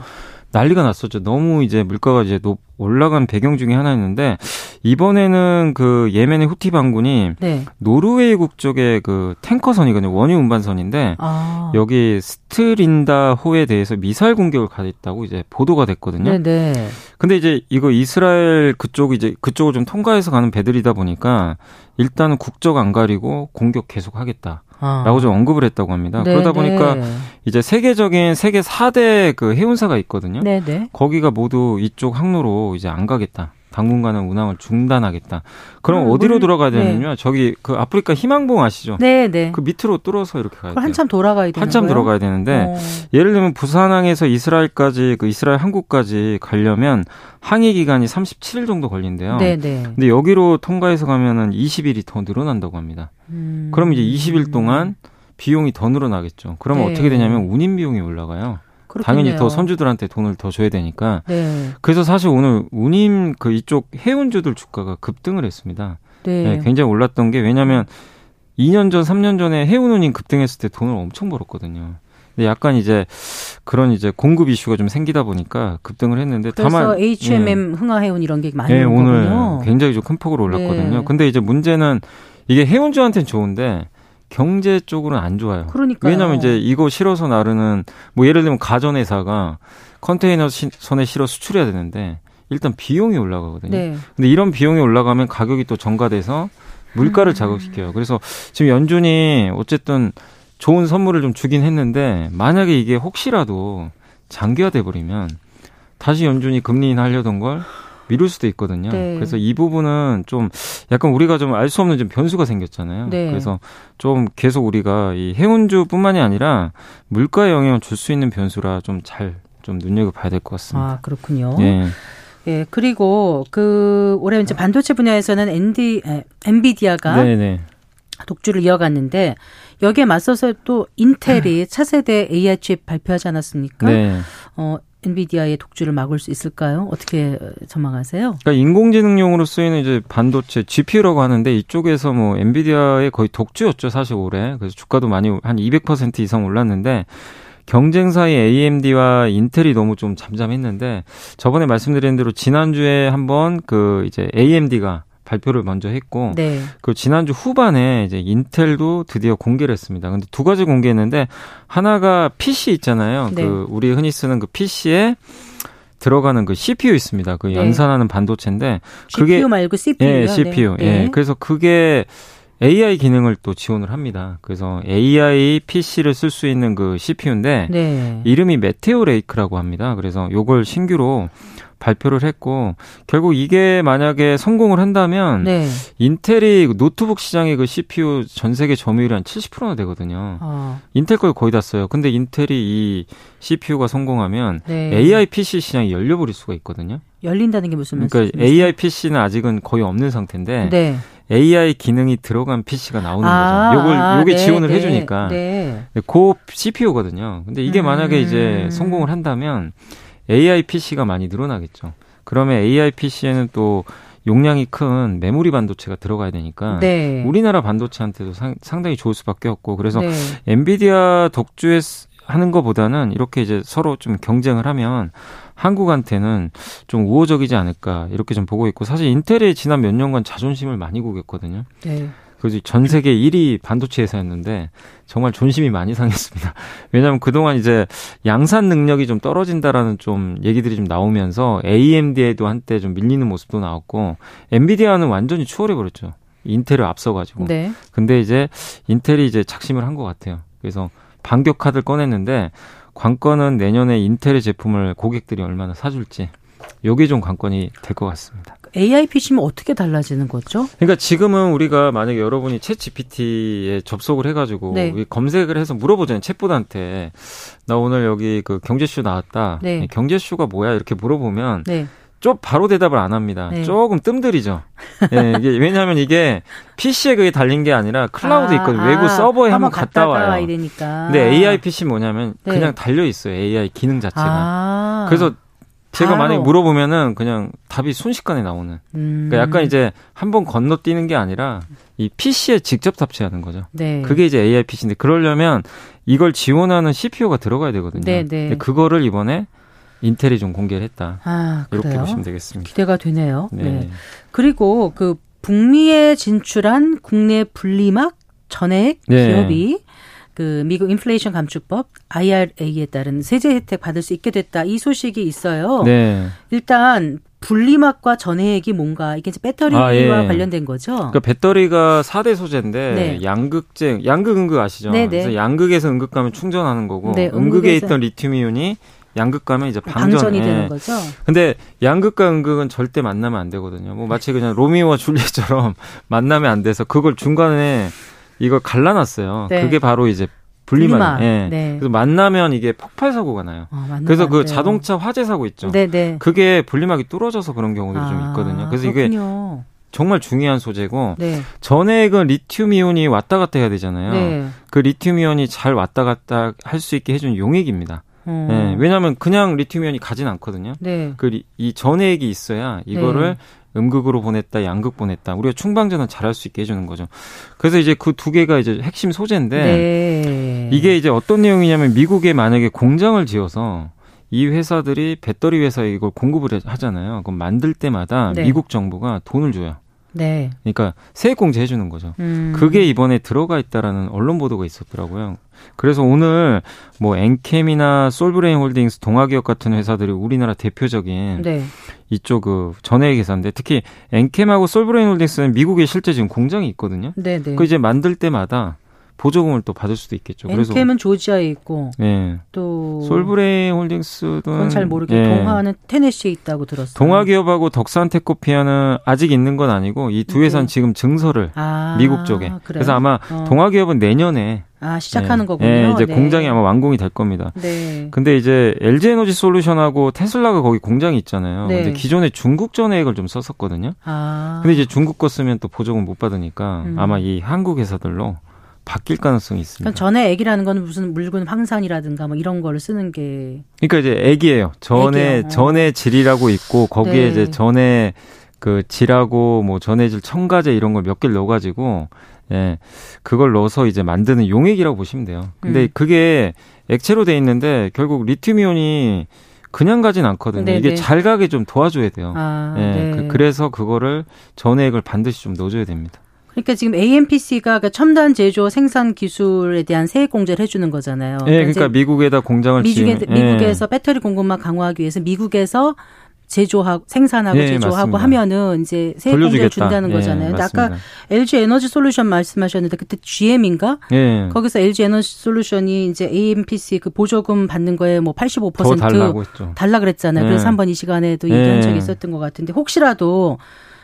F: 난리가 났었죠. 너무 이제 물가가 이제 높, 올라간 배경 중에 하나였는데 이번에는 그 예멘의 후티 반군이
A: 네.
F: 노르웨이 국적의 그 탱커선이거든요. 원유 운반선인데
A: 아.
F: 여기 스트린다 호에 대해서 미사일 공격을 가했다고 이제 보도가 됐거든요.
A: 네, 네.
F: 근데 이제 이거 이스라엘 그쪽 이제 그쪽을 좀 통과해서 가는 배들이다 보니까 일단은 국적 안 가리고 공격 계속 하겠다.
A: 아.
F: 라고 좀 언급을 했다고 합니다.
A: 네,
F: 그러다 보니까
A: 네.
F: 이제 세계적인 세계 4대 그 해운사가 있거든요.
A: 네, 네.
F: 거기가 모두 이쪽 항로로 이제 안 가겠다. 당분간은 운항을 중단하겠다. 그럼
A: 음,
F: 어디로
A: 물-
F: 돌아가야
A: 네.
F: 되느냐? 저기 그 아프리카 희망봉 아시죠?
A: 네, 네.
F: 그 밑으로 뚫어서 이렇게 가야 돼요.
A: 한참 돌아가야 되는
F: 한참
A: 거예요?
F: 들어가야 되는데
A: 어.
F: 예를 들면 부산항에서 이스라엘까지 그 이스라엘 항구까지 가려면 항해 기간이 37일 정도 걸린대요.
A: 네, 네.
F: 근데 여기로 통과해서 가면은 20일이 더 늘어난다고 합니다.
A: 음.
F: 그럼 이제 20일 동안 비용이 더 늘어나겠죠. 그러면
A: 네.
F: 어떻게 되냐면 운임 비용이 올라가요. 당연히
A: 그렇겠네요.
F: 더 선주들한테 돈을 더 줘야 되니까.
A: 네.
F: 그래서 사실 오늘 운임 그 이쪽 해운주들 주가가 급등을 했습니다.
A: 네.
F: 네, 굉장히 올랐던 게 왜냐하면 2년 전, 3년 전에 해운운임 급등했을 때 돈을 엄청 벌었거든요. 근데 약간 이제 그런 이제 공급 이슈가 좀 생기다 보니까 급등을 했는데
A: 그래서
F: 다만
A: HMM 흥하해운 이런 게 많이
F: 예, 예,
A: 온
F: 오늘
A: 거군요.
F: 굉장히 좀 큰 폭으로 올랐거든요.
A: 네.
F: 근데 이제 문제는 이게 해운주한테는 좋은데 경제 쪽으로는 안 좋아요.
A: 그러니까요.
F: 왜냐하면 이제 이거 실어서 나르는 뭐 예를 들면 가전회사가 컨테이너 시- 선에 실어 수출해야 되는데 일단 비용이 올라가거든요.
A: 네.
F: 근데 이런 비용이 올라가면 가격이 또 전가돼서 물가를
A: 음.
F: 자극시켜요. 그래서 지금 연준이 어쨌든 좋은 선물을 좀 주긴 했는데 만약에 이게 혹시라도 장기화돼 버리면 다시 연준이 금리 인하하려던 걸 미룰 수도 있거든요. 네. 그래서 이 부분은 좀 약간 우리가 좀 알 수 없는 좀 변수가 생겼잖아요. 네. 그래서 좀 계속 우리가 이 해운주뿐만이 아니라 물가에 영향을 줄 수 있는 변수라 좀 잘좀 좀 눈여겨봐야 될 것 같습니다.
A: 아 그렇군요. 예. 예, 그리고 그 올해 이제 반도체 분야에서는 엔디 에, 엔비디아가 네네. 독주를 이어갔는데 여기에 맞서서 또 인텔이 차세대 AI 칩 발표하지 않았습니까? 네. 어, 엔비디아의 독주를 막을 수 있을까요? 어떻게 전망하세요?
F: 그러니까 인공지능용으로 쓰이는 이제 반도체 GPU라고 하는데 이쪽에서 뭐 엔비디아의 거의 독주였죠 사실 올해. 그래서 주가도 많이 한 200% 이상 올랐는데 경쟁사의 AMD와 인텔이 너무 좀 잠잠했는데 저번에 말씀드린 대로 지난주에 한번 그 이제 AMD가 발표를 먼저 했고 네. 그 지난주 후반에 이제 인텔도 드디어 공개를 했습니다. 근데 두 가지 공개했는데 하나가 PC 있잖아요. 네. 그 우리 흔히 쓰는 그 PC에 들어가는 그 CPU 있습니다. 그 네. 연산하는 반도체인데
A: 그게 CPU 말고 CPU.
F: 예, CPU. 네. 예. 네. 그래서 그게 AI 기능을 또 지원을 합니다. 그래서 AI PC를 쓸 수 있는 그 CPU인데 네. 이름이 메테오 레이크라고 합니다. 그래서 요걸 신규로 발표를 했고 결국 이게 만약에 성공을 한다면 네. 인텔이 노트북 시장의 그 CPU 전 세계 점유율이 한 70%나 되거든요. 어. 인텔 걸 거의 다 써요. 근데 인텔이 이 CPU가 성공하면 네. AI PC 시장이 열려버릴 수가 있거든요.
A: 열린다는 게 무슨
F: 말씀이세요? 그러니까 AI PC는 아직은 거의 없는 상태인데 네. AI 기능이 들어간 PC가 나오는 아, 거죠. 요걸 요게 네, 지원을 네, 해주니까 네. 그 CPU거든요. 근데 이게 만약에 음. 이제 성공을 한다면 AI PC가 많이 늘어나겠죠. 그러면 AI PC에는 또 용량이 큰 메모리 반도체가 들어가야 되니까 네. 우리나라 반도체한테도 상, 당히 좋을 수밖에 없고 그래서 네. 엔비디아 독주에 하는 것보다는 이렇게 이제 서로 좀 경쟁을 하면 한국한테는 좀 우호적이지 않을까 이렇게 좀 보고 있고 사실 인텔이 지난 몇 년간 자존심을 많이 구겼거든요. 네. 그래서 전 세계 1위 반도체 회사였는데 정말 존심이 많이 상했습니다. 왜냐하면 그동안 이제 양산 능력이 좀 떨어진다라는 좀 얘기들이 좀 나오면서 AMD에도 한때 좀 밀리는 모습도 나왔고 엔비디아는 완전히 추월해 버렸죠. 인텔을 앞서가지고. 네. 근데 이제 인텔이 이제 작심을 한 것 같아요. 그래서 반격 카드를 꺼냈는데 관건은 내년에 인텔의 제품을 고객들이 얼마나 사줄지. 요게 좀 관건이 될 것 같습니다.
A: AI PC면 어떻게 달라지는 거죠?
F: 그러니까 지금은 우리가 만약에 여러분이 챗 GPT에 접속을 해가지고 네. 검색을 해서 물어보잖아요. 챗보드한테 나 오늘 여기 그 경제쇼 나왔다. 네. 경제쇼가 뭐야 이렇게 물어보면 네. 좀 바로 대답을 안 합니다. 네. 조금 뜸들이죠. 예, 이게 왜냐하면 이게 PC에 그게 달린 게 아니라 클라우드 아, 있거든요. 외부 아, 서버에 한번 갔다, 갔다 와요. 근데 AI PC 뭐냐면 네. 그냥 달려 있어요. AI 기능 자체가. 아. 그래서 제가 만약에 물어보면은 그냥 답이 순식간에 나오는. 음. 그러니까 약간 이제 한 번 건너뛰는 게 아니라 이 PC에 직접 탑재하는 거죠. 네. 그게 이제 AI PC인데 그러려면 이걸 지원하는 CPU가 들어가야 되거든요. 네, 네. 그거를 이번에 인텔이 좀 공개를 했다. 아, 이렇게 그래요? 보시면 되겠습니다.
A: 기대가 되네요. 네. 네. 그리고 그 북미에 진출한 국내 분리막 전액 네. 기업이 그 미국 인플레이션 감축법 IRA에 따른 세제 혜택 받을 수 있게 됐다. 이 소식이 있어요. 네. 일단 분리막과 전해액이 뭔가 이게 이제 배터리와 아, 예. 관련된 거죠.
F: 그러니까 배터리가 4대 소재인데 네. 양극재, 양극 음극 아시죠? 네네. 네. 그래서 양극에서 음극 가면 충전하는 거고 네, 음극에 있던 리튬 이온이 양극 가면 이제 방전. 이
A: 되는 거죠.
F: 근데 양극과 음극은 절대 만나면 안 되거든요. 뭐 마치 그냥 로미오와 줄리엣처럼 만나면 안 돼서 그걸 중간에 이걸 갈라놨어요. 네. 그게 바로 이제 분리만. 예. 네. 그래서 만나면 이게 폭발 사고가 나요. 아, 그래서 그 자동차 화재 사고 있죠. 네네. 네. 그게 분리막이 뚫어져서 그런 경우들이 아, 좀 있거든요. 그래서 그렇군요. 이게 정말 중요한 소재고 네. 전액은 리튬 이온이 왔다 갔다 해야 되잖아요. 네. 그 리튬 이온이 잘 왔다 갔다 할 수 있게 해준 용액입니다. 음. 네, 왜냐하면 그냥 리튬 이온이 가진 않거든요. 네. 그이 전액이 있어야 이거를 네. 음극으로 보냈다, 양극 보냈다. 우리가 충방전을 잘할 수 있게 해주는 거죠. 그래서 이제 그 두 개가 이제 핵심 소재인데 네. 이게 이제 어떤 내용이냐면 미국에 만약에 공장을 지어서 이 회사들이 배터리 회사에 이걸 공급을 하잖아요. 그럼 만들 때마다 네. 미국 정부가 돈을 줘요. 네. 그러니까 세액공제 해주는 거죠. 음. 그게 이번에 들어가 있다라는 언론 보도가 있었더라고요. 그래서 오늘 뭐 엔캠이나 솔브레인 홀딩스, 동화기업 같은 회사들이 우리나라 대표적인 네. 이쪽 그 전해액 회사인데 특히 엔캠하고 솔브레인 홀딩스는 미국에 실제 지금 공장이 있거든요. 네, 네. 그 이제 만들 때마다 보조금을 또 받을 수도 있겠죠.
A: 그래서 엔캠은 조지아에 있고
F: 예.
A: 또
F: 솔브레인 홀딩스도
A: 그건 잘 모르게 예. 동화는 테네시에 있다고 들었어요.
F: 동화 기업하고 덕산 테코피아는 아직 있는 건 아니고 이 두 회사는 네. 지금 증서를 아, 미국 쪽에. 그래요? 그래서 아마 어. 동화 기업은 내년에
A: 아, 시작하는
F: 네.
A: 거군요.
F: 네, 이제 네. 공장이 아마 완공이 될 겁니다. 네. 근데 이제 LG 에너지 솔루션하고 테슬라가 거기 공장이 있잖아요. 네. 근데 기존에 중국 전액을 좀 썼었거든요. 아. 근데 이제 중국 거 쓰면 또 보조금 못 받으니까 음. 아마 이 한국 회사들로 바뀔 가능성이 있습니다.
A: 그러니까 전에 액이라는 건 무슨 물건 황산이라든가 뭐 이런 거를 쓰는 게
F: 그러니까 이제 액이에요. 전에 액이요. 전에 질이라고 있고 거기에 네. 이제 전에 그 질하고 뭐 전해질 첨가제 이런 걸 몇 개를 넣어 가지고 예. 그걸 넣어서 이제 만드는 용액이라고 보시면 돼요. 근데 음. 그게 액체로 돼 있는데 결국 리튬이온이 그냥 가진 않거든요. 네네. 이게 네. 잘 가게 좀 도와줘야 돼요. 아, 예. 네. 그, 래서 그거를 전액을 반드시 좀 넣어줘야 됩니다.
A: 그러니까 지금 AMPC가 그 첨단 제조 생산 기술에 대한 세액 공제를 해주는 거잖아요.
F: 예, 그러니까, 그러니까 미국에다 공장을
A: 미국에, 미국에서 예. 배터리 공급망 강화하기 위해서 미국에서 제조하고 생산하고 예, 제조하고 맞습니다. 하면은 이제 세액 공제를 준다는 예, 거잖아요. 근데 아까 LG 에너지 솔루션 말씀하셨는데 그때 GM인가? 예. 거기서 LG 에너지 솔루션이 이제 AMPC 그 보조금 받는 거에 뭐 85% 달라고 했죠. 달라 그랬잖아요. 그래서 예. 한번 이 시간에도 얘기한 적이 있었던 것 같은데 혹시라도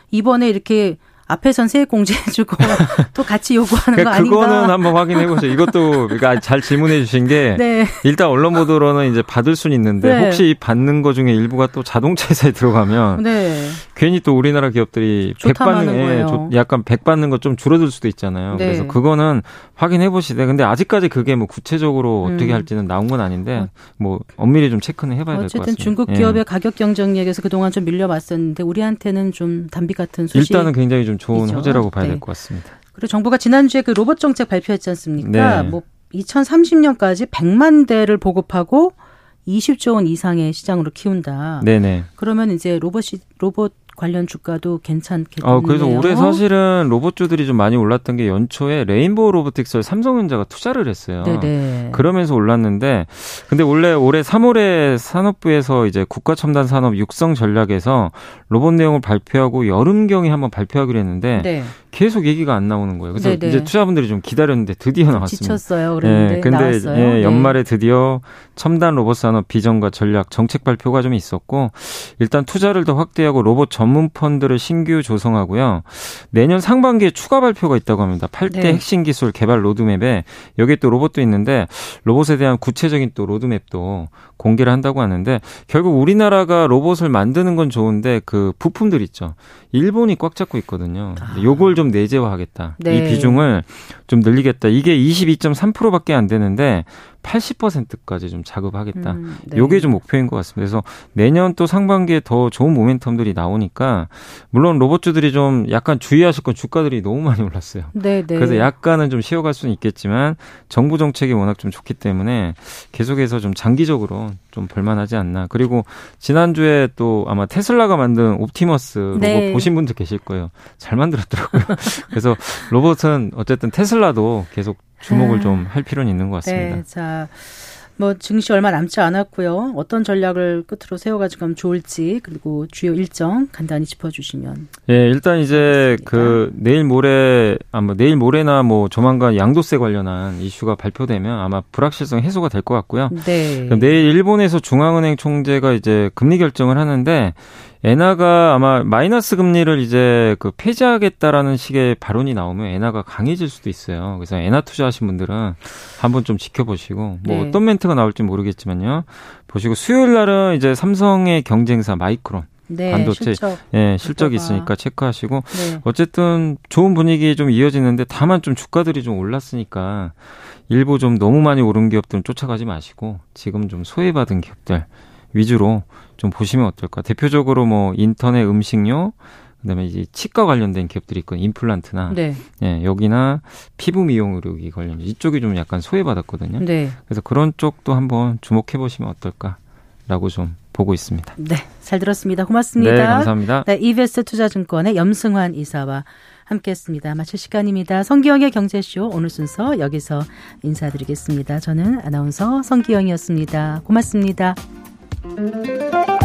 A: 이번에 이렇게 앞에선 세액 공제해주고 또 같이 요구하는 그러니까 거 아닌가?
F: 그거는 한번 확인해 보세요. 이것도 그러니까 잘 질문해 주신 게 네. 일단 언론 보도로는 이제 받을 수는 있는데 네. 혹시 받는 거 중에 일부가 또 자동차 회사에 들어가면 네. 괜히 또 우리나라 기업들이 백 받는 예, 약간 백 받는 거 좀 줄어들 수도 있잖아요. 네. 그래서 그거는 확인해 보시되 근데 아직까지 그게 뭐 구체적으로 음. 어떻게 할지는 나온 건 아닌데 어. 뭐 엄밀히 좀 체크는 해봐야 될 것 같습니다.
A: 어쨌든 중국 기업의 예. 가격 경쟁력에서 그동안 좀 밀려왔었는데 우리한테는 좀 단비 같은 소식
F: 일단은 굉장히 좀 좋은 이죠. 호재라고 봐야 네. 될것 같습니다.
A: 그리고 정부가 지난주에 그 로봇 정책 발표했지 않습니까? 네. 뭐 2030년까지 100만 대를 보급하고 20조 원 이상의 시장으로 키운다. 네네. 그러면 이제 로봇이 로봇 관련 주가도 괜찮겠네요. 어,
F: 그래서 올해 사실은 로봇주들이 좀 많이 올랐던 게 연초에 레인보우 로보틱스를 삼성전자가 투자를 했어요. 네네. 그러면서 올랐는데 근데 원래 올해 3월에 산업부에서 이제 국가첨단 산업 육성 전략에서 로봇 내용을 발표하고 여름경에 한번 발표하기로 했는데 네. 계속 얘기가 안 나오는 거예요. 그래서 네네. 이제 투자분들이 좀 기다렸는데 드디어 나왔습니다.
A: 지쳤어요. 네, 근데 나왔어요. 예,
F: 네. 연말에 드디어 첨단 로봇 산업 비전과 전략 정책 발표가 좀 있었고 일단 투자를 더 확대하고 로봇 전문 펀드를 신규 조성하고요. 내년 상반기에 추가 발표가 있다고 합니다. 8대 네. 핵심 기술 개발 로드맵에 여기에 또 로봇도 있는데 로봇에 대한 구체적인 또 로드맵도 공개를 한다고 하는데 결국 우리나라가 로봇을 만드는 건 좋은데 그 부품들 있죠. 일본이 꽉 잡고 있거든요. 아. 요걸 좀 내재화하겠다. 네. 이 비중을 좀 늘리겠다. 이게 22.3%밖에 안 되는데 80%까지 좀 자급하겠다. 음, 네. 요게 좀 목표인 것 같습니다. 그래서 내년 또 상반기에 더 좋은 모멘텀들이 나오니까 물론 로봇주들이 좀 약간 주의하실 건 주가들이 너무 많이 올랐어요. 네, 네. 그래서 약간은 좀 쉬어갈 수는 있겠지만 정부 정책이 워낙 좀 좋기 때문에 계속해서 좀 장기적으로 좀 볼만하지 않나. 그리고 지난주에 또 아마 테슬라가 만든 옵티머스 로봇 네. 보신 분들 계실 거예요. 잘 만들었더라고요. 그래서 로봇은 어쨌든 테슬라도 계속 주목을 네. 좀할 필요는 있는 것 같습니다. 네,
A: 자. 뭐 증시 얼마 남지 않았고요. 어떤 전략을 끝으로 세워가지고 좋을지 그리고 주요 일정 간단히 짚어주시면.
F: 예, 일단 이제 고맙습니다. 그 내일 모레 아마 내일 모레나 뭐 조만간 양도세 관련한 이슈가 발표되면 아마 불확실성 해소가 될 것 같고요. 네. 내일 일본에서 중앙은행 총재가 이제 금리 결정을 하는데 엔화가 아마 마이너스 금리를 이제 그 폐지하겠다라는 식의 발언이 나오면 엔화가 강해질 수도 있어요. 그래서 엔화 투자하신 분들은 한번 좀 지켜보시고 뭐 네. 어떤 멘트가 나올지 모르겠지만요. 보시고 수요일 날은 이제 삼성의 경쟁사 마이크론 네, 반도체 실적. 예, 실적이 있으니까 체크하시고 네. 어쨌든 좋은 분위기 좀 이어지는데 다만 좀 주가들이 좀 올랐으니까 일부 좀 너무 많이 오른 기업들은 쫓아가지 마시고 지금 좀 소외받은 기업들 위주로 좀 보시면 어떨까. 대표적으로 뭐 인터넷 음식료, 그다음에 이제 치과 관련된 기업들이 있고 임플란트나 네. 예, 여기나 피부 미용 의료기 관련 이쪽이 좀 약간 소외받았거든요. 네. 그래서 그런 쪽도 한번 주목해 보시면 어떨까라고 좀 보고 있습니다.
A: 네, 잘 들었습니다. 고맙습니다. 네,
F: 감사합니다.
A: 네, 이베스 투자증권의 염승환 이사와 함께했습니다. 마칠 시간입니다. 성기영의 경제쇼 오늘 순서 여기서 인사드리겠습니다. 저는 아나운서 성기영이었습니다. 고맙습니다. Thank you.